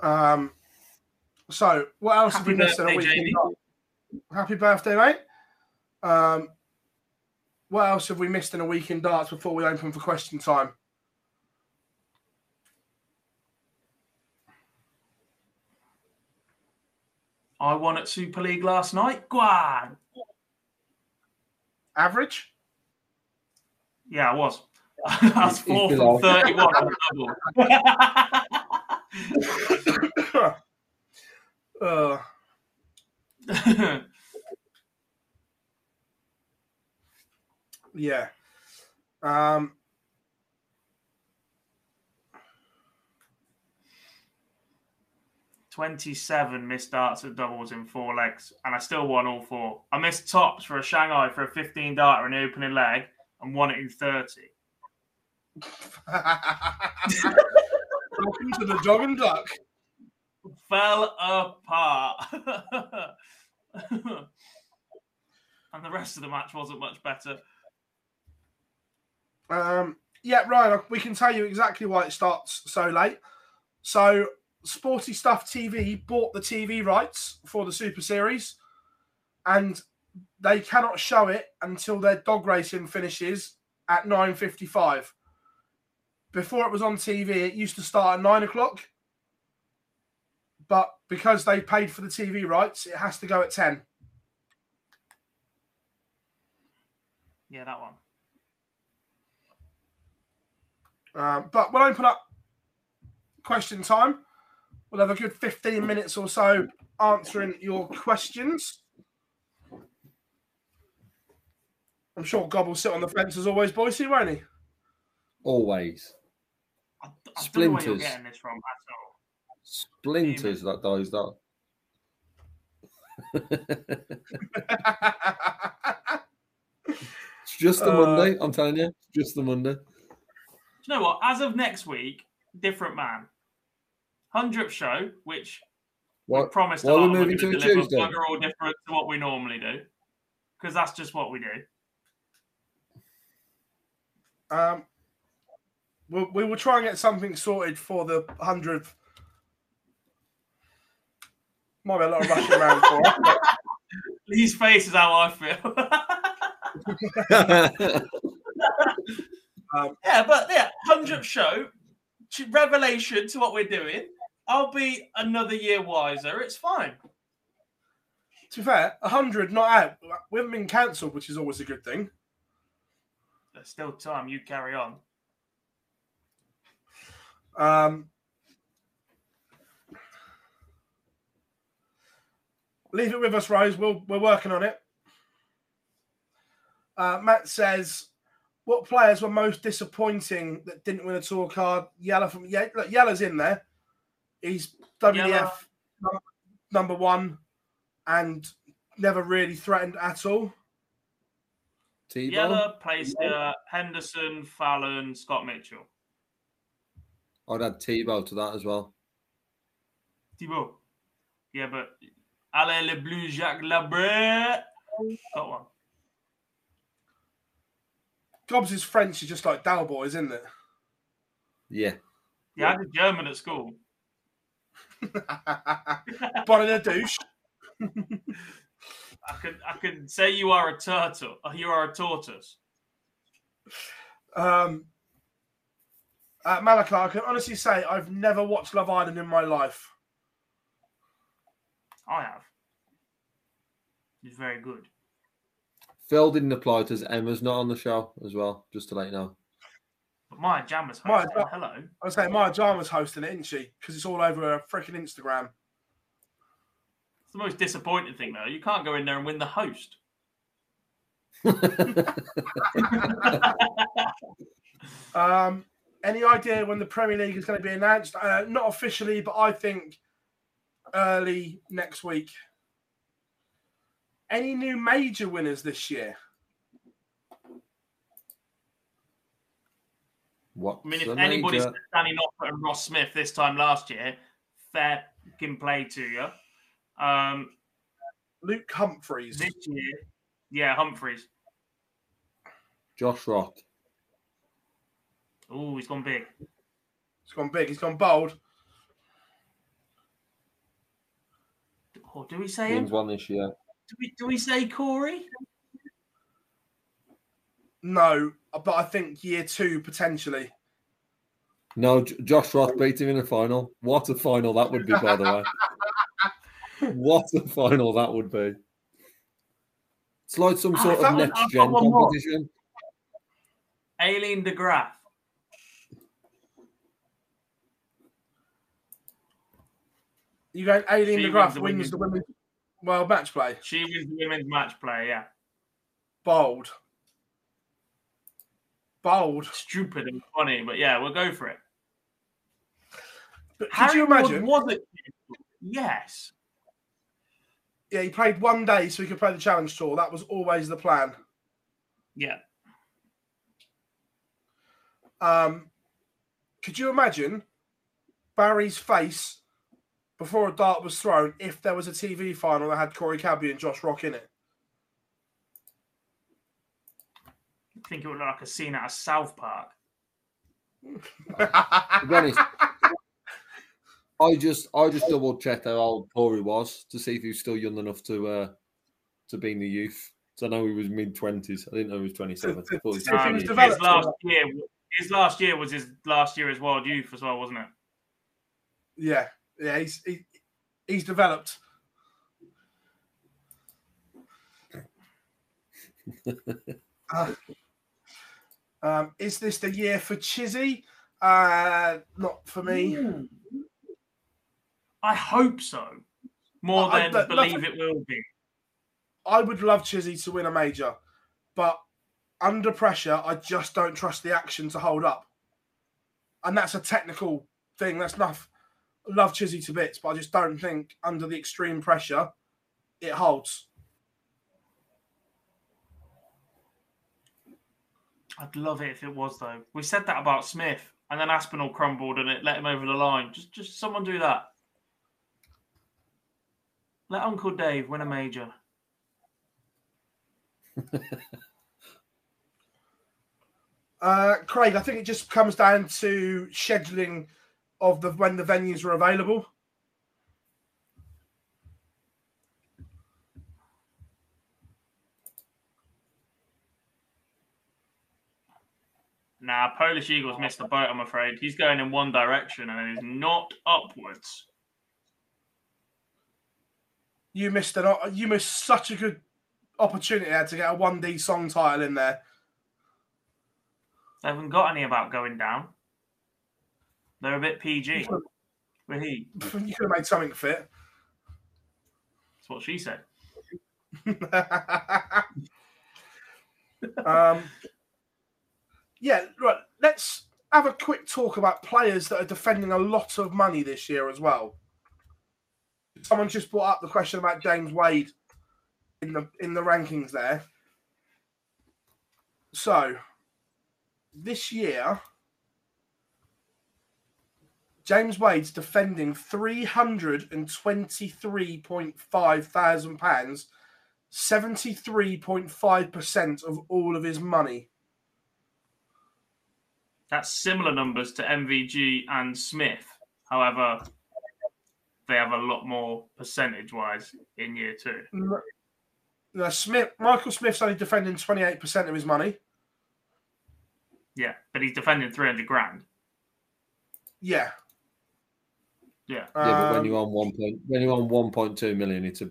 Um, so what else have we missed in a birthday, week? in Jamie. darts? Happy birthday, mate. Um, what else have we missed in a week in darts before we open for question time? I won at Super League last night. Go on. Average? Yeah, I was. *laughs* He's four from below. 31 on the *coughs* Uh, *coughs* yeah. Um, Twenty-seven missed darts at doubles in four legs, and I still won all four. I missed tops for a Shanghai for a fifteen darter in the opening leg, and won it in thirty. Welcome to the dog and duck. Fell apart, *laughs* and the rest of the match wasn't much better. Um, yeah, Ryan, we can tell you exactly why it starts so late. So, Sporty Stuff TV bought the TV rights for the Super Series, and they cannot show it until their dog racing finishes at nine fifty-five. Before it was on TV, it used to start at nine o'clock, but because they paid for the TV rights, it has to go at ten. Yeah, that one. Um, but we'll open up question time. We'll have a good 15 minutes or so answering your questions. I'm sure Gob will sit on the fence as always, Boyce, won't he? Always. I, I don't know where you're Splinters. getting this from at all. Splinters, that dies that. *laughs* It's just the Uh, Monday, I'm telling you. It's just the Monday. Do you know what? As of next week, different man. 100th show, which we promised why a are we lot we're moving going to to a deliver, Tuesday? bugger all different to what we normally do. Because that's just what we do. um, we'll, we will try and get something sorted for the 100th. Might be a lot of rushing around for it. but- *laughs* His face is how I feel. *laughs* Um, yeah, but yeah, 100th show, revelation to what we're doing. I'll be another year wiser. It's fine. to be fair, 100 not out. We haven't been cancelled, which is always a good thing. There's still time. You carry on. Um, leave it with us, Rose. We'll, we're working on it. Uh, Matt says, "What players were most disappointing that didn't win a tour card?" Yella from yeah, look, Yella's in there. He's WDF Yella. num- number one, and never really threatened at all. T-Bone? Yella, Plaisier, Henderson, Fallon, Scott Mitchell. I'd add Thibault to that as well. Thibault. Yeah, but Alain Le Bleu, Jacques Labre. Got one. Gobbs' French is just like Del Boy, isn't it? Yeah. Yeah, I did German at school. *laughs* Bonnet a douche. I could I could say you are a turtle. You are a tortoise. Um, uh, Malachi, I can honestly say I've never watched Love Island in my life. I have. It's very good. Phil didn't apply to Emma's not on the show as well, just to let you know. But Maya Jama's Maya hosting. Ja- Hello. I was saying Maya Jama's hosting it, isn't she? Because it's all over her freaking Instagram. It's the most disappointing thing, though. You can't go in there and win the host. *laughs* Um, any idea when the Premier League is going to be announced? Uh, not officially, but I think early next week. Any new major winners this year? What? I mean, if the anybody's major- Danny Noppert and Ross Smith this time last year, fair can play to you. Um, Luke Humphries. this year, yeah, Humphries. Josh Rock. Oh, he's gone big. He's gone big. He's gone bold. Or do we say him? Wins one this year. Do we, do we say Corey? No, but I think year two potentially. No, J- Josh Rock beat him in the final. What a final that would be, by the way. *laughs* what a final that would be. It's like some Ah, sort that of next gen got more. competition. Aileen de Graaf. You Alien She de wins the wins women's- the women's well match play. She wins the women's match play, yeah. Bold. Bold. Stupid and funny, but yeah, we'll go for it. But could Harry you imagine? Ward was it? Yes. Yeah, he played one day so he could play the challenge tour. That was always the plan. Yeah. Um, could you imagine Barry's face before a dart was thrown if there was a TV final that had Corey Cadby and Josh Rock in it? I think it would look like a scene out of South Park. To be honest, I just I just double checked how old Corey was to see if he was still young enough to uh to be in the youth. So I know he was mid twenties. I didn't know he was twenty seven. Um, was *laughs* his developed last year, his last year was his last year as world youth as well, wasn't it? Yeah, yeah, he's he, he's developed. *laughs* Uh, um, is this the year for Chizzy? Uh, not for me. I hope so. More I- I- than that- believe nothing- it will be. I would love Chizzy to win a major, but under pressure, I just don't trust the action to hold up. And that's a technical thing. That's enough. Love Chizzy to bits, but I just don't think under the extreme pressure it holds. I'd love it if it was though. We said that about Smith, and then Aspinall crumbled and it let him over the line. Just, just someone do that. Let Uncle Dave win a major. *laughs* Uh, Craig, I think it just comes down to scheduling of the when the venues are available. Nah, Polish Eagles missed the boat. I'm afraid he's going in one direction and it is not upwards. You missed an you missed such a good opportunity there to get a one D song title in there. They haven't got any about going down. They're a bit PG. With he. You could have made something fit. That's what she said. *laughs* um, yeah, right. Let's have a quick talk about players that are defending a lot of money this year as well. Someone just brought up the question about James Wade in the in the rankings there. So this year, James Wade's defending three hundred and twenty-three point five thousand pounds 73.5% of all of his money. That's similar numbers to MVG and Smith. However, they have a lot more percentage wise in year two. Now, Smith, Michael Smith's only defending 28% of his money. Yeah, but he's defending 300 grand. Yeah. Yeah. Yeah, but when Um, you're on one point, when you're on one point two million, it's a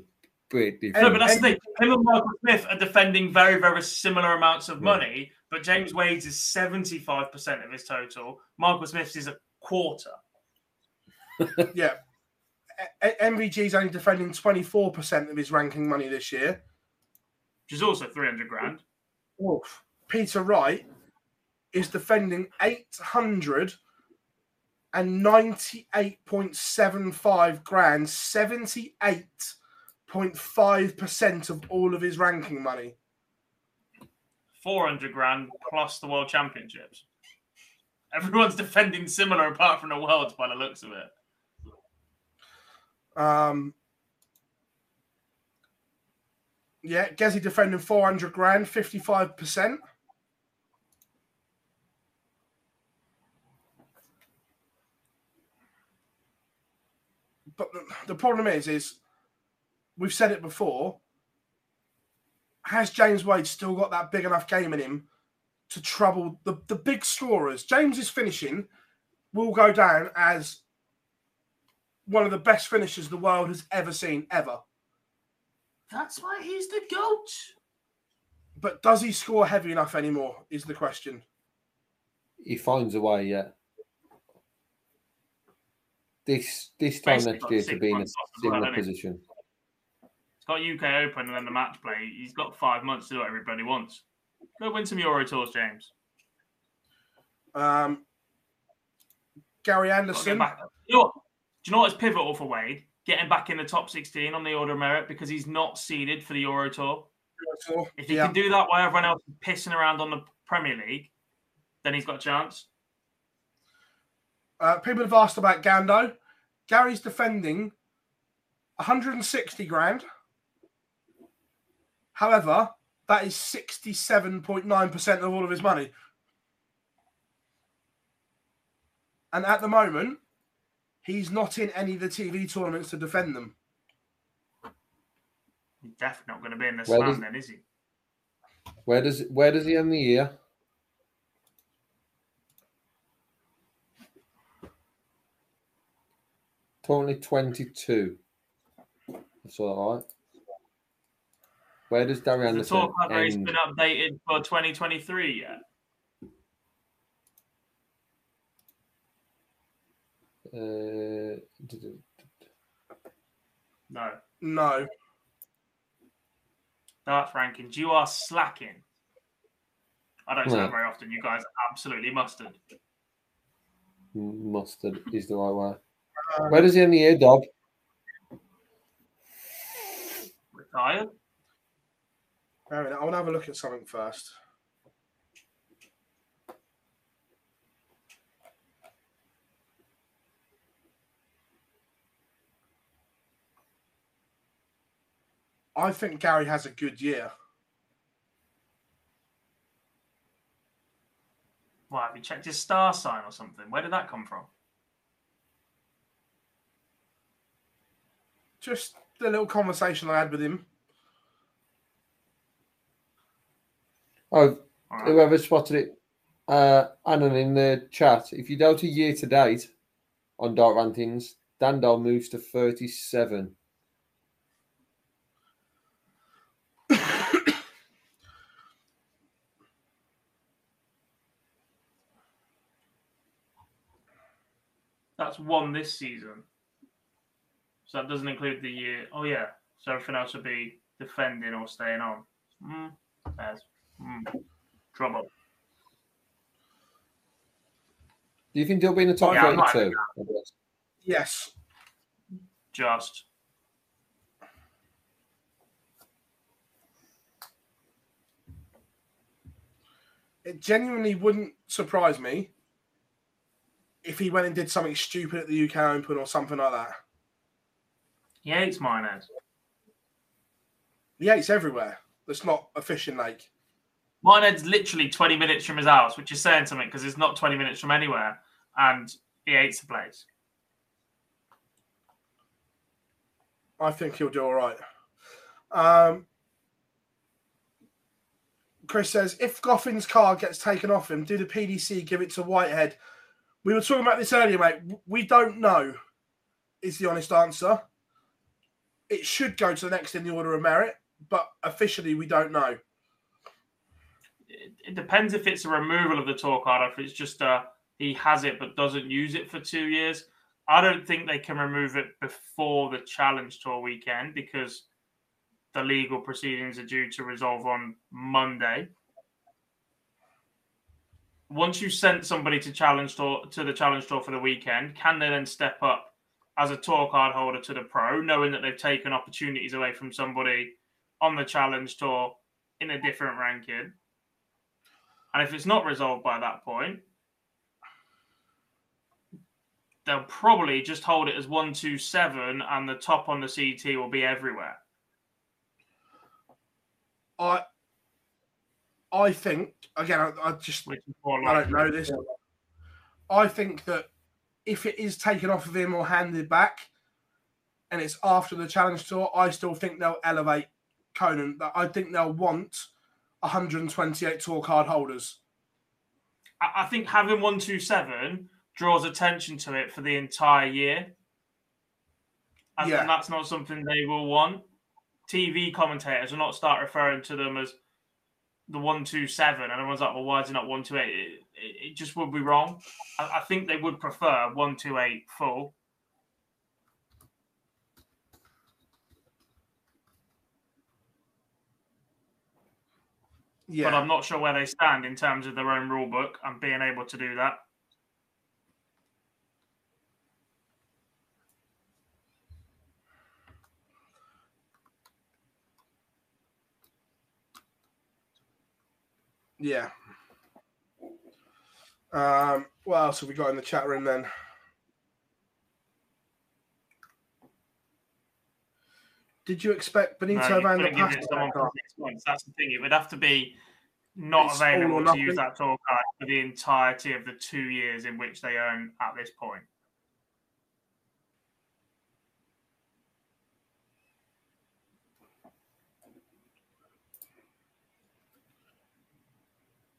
big No, but that's the thing. Him and Michael Smith are defending very, very similar amounts of money, but James Wade's is 75% of his total. Michael Smith's is a quarter. *laughs* yeah. A- A- MVG's only defending 24% of his ranking money this year. Which is also 300 grand. Wolf. Peter Wright is defending 898.75 grand, 78.5% of all of his ranking money. 400 grand plus the World Championships. Everyone's *laughs* defending similar apart from the Worlds by the looks of it. Um, yeah, Gezi defending 400 grand, 55%. But the, the problem is, is we've said it before. Has James Wade still got that big enough game in him to trouble the, the big scorers? James's finishing will go down as one of the best finishers the world has ever seen, ever. That's why he's the GOAT. But does he score heavy enough anymore? Is the question. he finds a way. Yeah. This this time Basically next year to be in a months off as well, similar position. He's got UK Open and then the match play. He's got five months to do what everybody wants. Go win some Euro Tours, James. Um, Gary Anderson. back- You know? Do you know what's pivotal for Wade? Getting back in the top 16 on the order of merit because he's not seeded for the Euro Tour. If he Yeah. can do that while everyone else is pissing around on the Premier League, then he's got a chance. Uh, people have asked about Gando. Gary's defending 160 grand. However, that is 67.9% of all of his money. And at the moment, he's not in any of the TV tournaments to defend them. He's definitely not going to be in the Where slam does- then, is he? Where does where does he end the year? Totally twenty two. That's all right. Where does Darry The Anderson tour card race been updated for 2023 yet? Uh, d- d- No. No. Darts rankings. You are slacking. I don't say No. that very often. You guys absolutely mustard. mustard is the right way. Where does he end the year, Dob? Retired? Wait a I want to have a look at something first. I think Gary has a good year. Why, have you checked his star sign or something? Where did that come from? Just the little conversation I had with him. Oh, whoever spotted it, uh, Annan in the chat. If you go to year to date on Dart Rankings, Dandel moves to 37. *coughs* That's one this season. So that doesn't include the year. Oh, yeah. So everything else would be defending or staying on. Mm, there's mm, trouble. Do you think he'll be in the top Yeah, I might- 32? Yes. Just. It genuinely wouldn't surprise me if he went and did something stupid at the UK Open or something like that. He hates Miners. He hates everywhere. That's not a fishing lake. Minehead's literally 20 minutes from his house, which is saying something because it's not 20 minutes from anywhere. And he hates the place. I think he'll do all right. Um, Chris says, if Goffin's car gets taken off him, do the PDC give it to Whitehead? We were talking about this earlier, mate. We don't know, is the honest answer. It should go to the next in the order of merit, but officially we don't know. It, it depends if it's a removal of the tour card or if it's just a he has it but doesn't use it for two years. I don't think they can remove it before the Challenge Tour weekend because the legal proceedings are due to resolve on Monday. Once you sent somebody to challenge tour to the challenge tour for the weekend, can they then step up as a tour card holder to the pro, knowing that they've taken opportunities away from somebody on the challenge tour in a different ranking? And if it's not resolved by that point, they'll probably just hold it as one two seven, and the top on the CT will be everywhere. I I think again, I, I just I don't know this. I think that if it is taken off of him or handed back, and it's after the challenge tour, I still think they'll elevate Conan. But I think they'll want 128 tour card holders. I think having one two seven draws attention to it for the entire year. And, yeah. that's not something they will want. TV commentators will not start referring to them as the one two seven, and everyone's like, "Well, why is it not one two eight? It, just would be wrong. I, I, think they would prefer one two eight full. Yeah. But I'm not sure where they stand in terms of their own rule book and being able to do that. Yeah. Um, what else have we got in the chat room then? Did you expect Benito no, Van der That's the thing. It would have to be not it's available to use that tour card for the entirety of the two years in which they own at this point.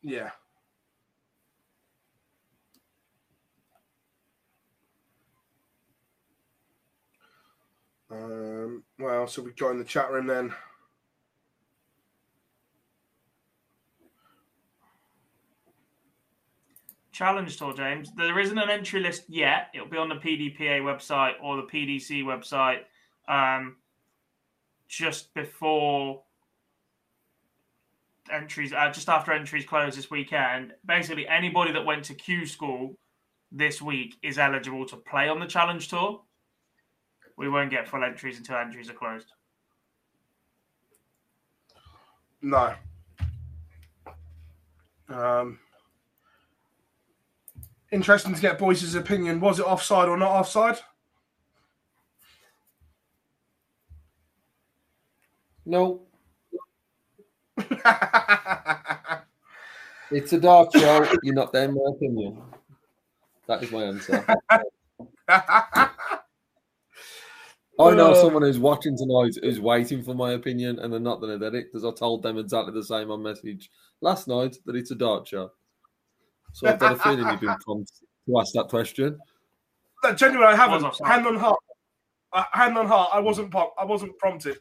Yeah. Um, well, so we join the chat room then. Challenge tour, James. There isn't an entry list yet. It'll be on the PDPA website or the PDC website um, just before entries uh, just after entries close this weekend. Basically, anybody that went to Q school this week is eligible to play on the Challenge Tour. We won't get full entries until entries are closed. No. Um, interesting to get Boyce's opinion. Was it offside or not offside? No. *laughs* it's a dark show. You're not there, in my opinion. That is my answer. *laughs* I know uh, someone who's watching tonight who's waiting for my opinion and they're not going to get it because I told them exactly the same on message last night that it's a dark show. So I've got a feeling you've been *laughs* prompted to ask that question. No, genuinely, I haven't. Hand on heart. Uh, hand on heart. I wasn't. I wasn't prompted.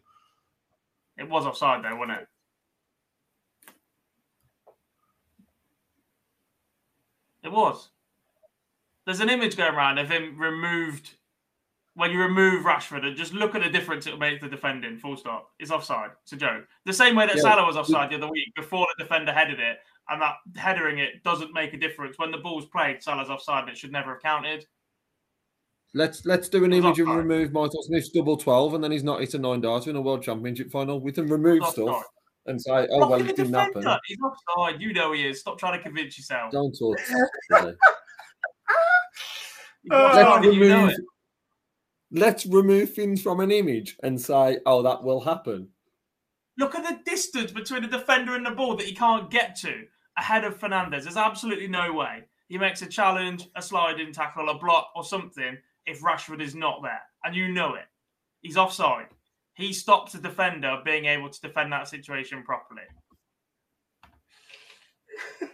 It was offside, though, wasn't it? It was. There's an image going around of him removed. When you remove Rashford and just look at the difference it makes the defending, full stop. It's offside. It's a joke. The same way that yeah. Salah was offside the other week before the defender headed it, and that headering it doesn't make a difference. When the ball's played, Salah's offside and it should never have counted. Let's let's do an image and remove Michael Smith's double twelve, and then he's not hit a nine darter in a World Championship final. We can remove stuff and say, "Oh well, it didn't happen." He's offside. You know he is. Stop trying to convince yourself. Don't talk. let's *laughs* remove. You know let's remove things from an image and say, "Oh, that will happen." Look at the distance between the defender and the ball that he can't get to ahead of Fernandes. There's absolutely no way he makes a challenge, a sliding tackle, a block, or something if Rashford is not there, and you know it. He's offside he stops the defender being able to defend that situation properly. *laughs*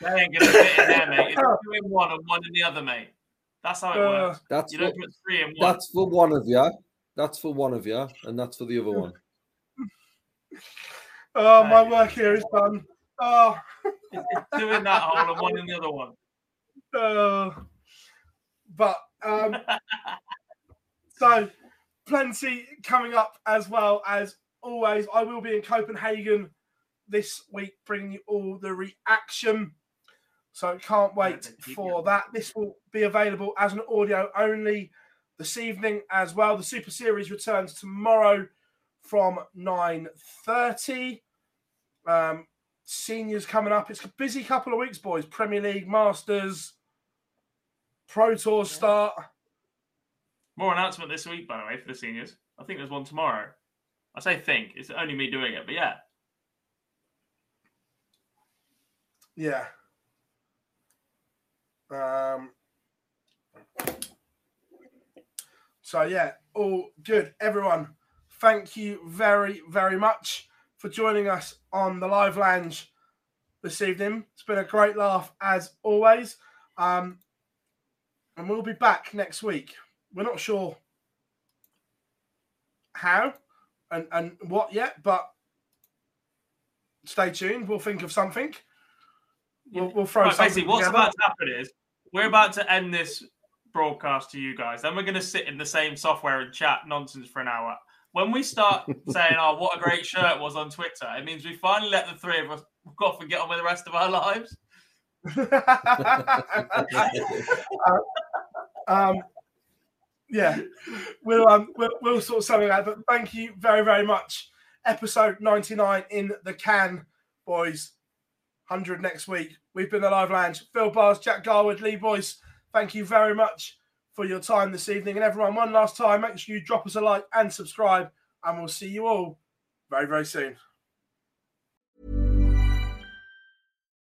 They ain't gonna fit in there, mate. It's two in one and one in the other, mate. That's how it Uh, works. That's You for, don't put three in one. that's for one of you. That's for one of you, and that's for the other one. *laughs* Oh, my work here is done. Oh, It's two in that hole and one in the other one. uh, *laughs* but um, *laughs* so plenty coming up as well as always. I will be in Copenhagen this week, bringing you all the reaction. So can't wait for that. This will be available as an audio only this evening as well. The Super Series returns tomorrow from 9.30. Um, seniors coming up. It's a busy couple of weeks, boys. Premier League, Masters, Pro Tour start. More announcement this week, by the way, for the seniors. I think there's one tomorrow. I say think. It's only me doing it, but yeah. Yeah. Um, so yeah, all good. Everyone, thank you very, very much for joining us on the live lounge this evening. It's been a great laugh as always. Um, and we'll be back next week. We're not sure how and, and what yet, but stay tuned. We'll think of something. We'll, we'll throw Right, something basically, what's together. about to happen is we're about to end this broadcast to you guys. Then we're going to sit in the same software and chat nonsense for an hour. When we start *laughs* saying, "Oh, what a great shirt was on Twitter," it means we finally let the three of us go off and get on with the rest of our lives. *laughs* um, yeah, we'll, um, we'll we'll sort something out. But thank you very very much. Episode ninety nine in the can, boys. Hundred next week. We've been the live lounge. Phill Bars, Jack Garwood, Lee Boyce. Thank you very much for your time this evening, and everyone. One last time, make sure you drop us a like and subscribe, and we'll see you all very very soon.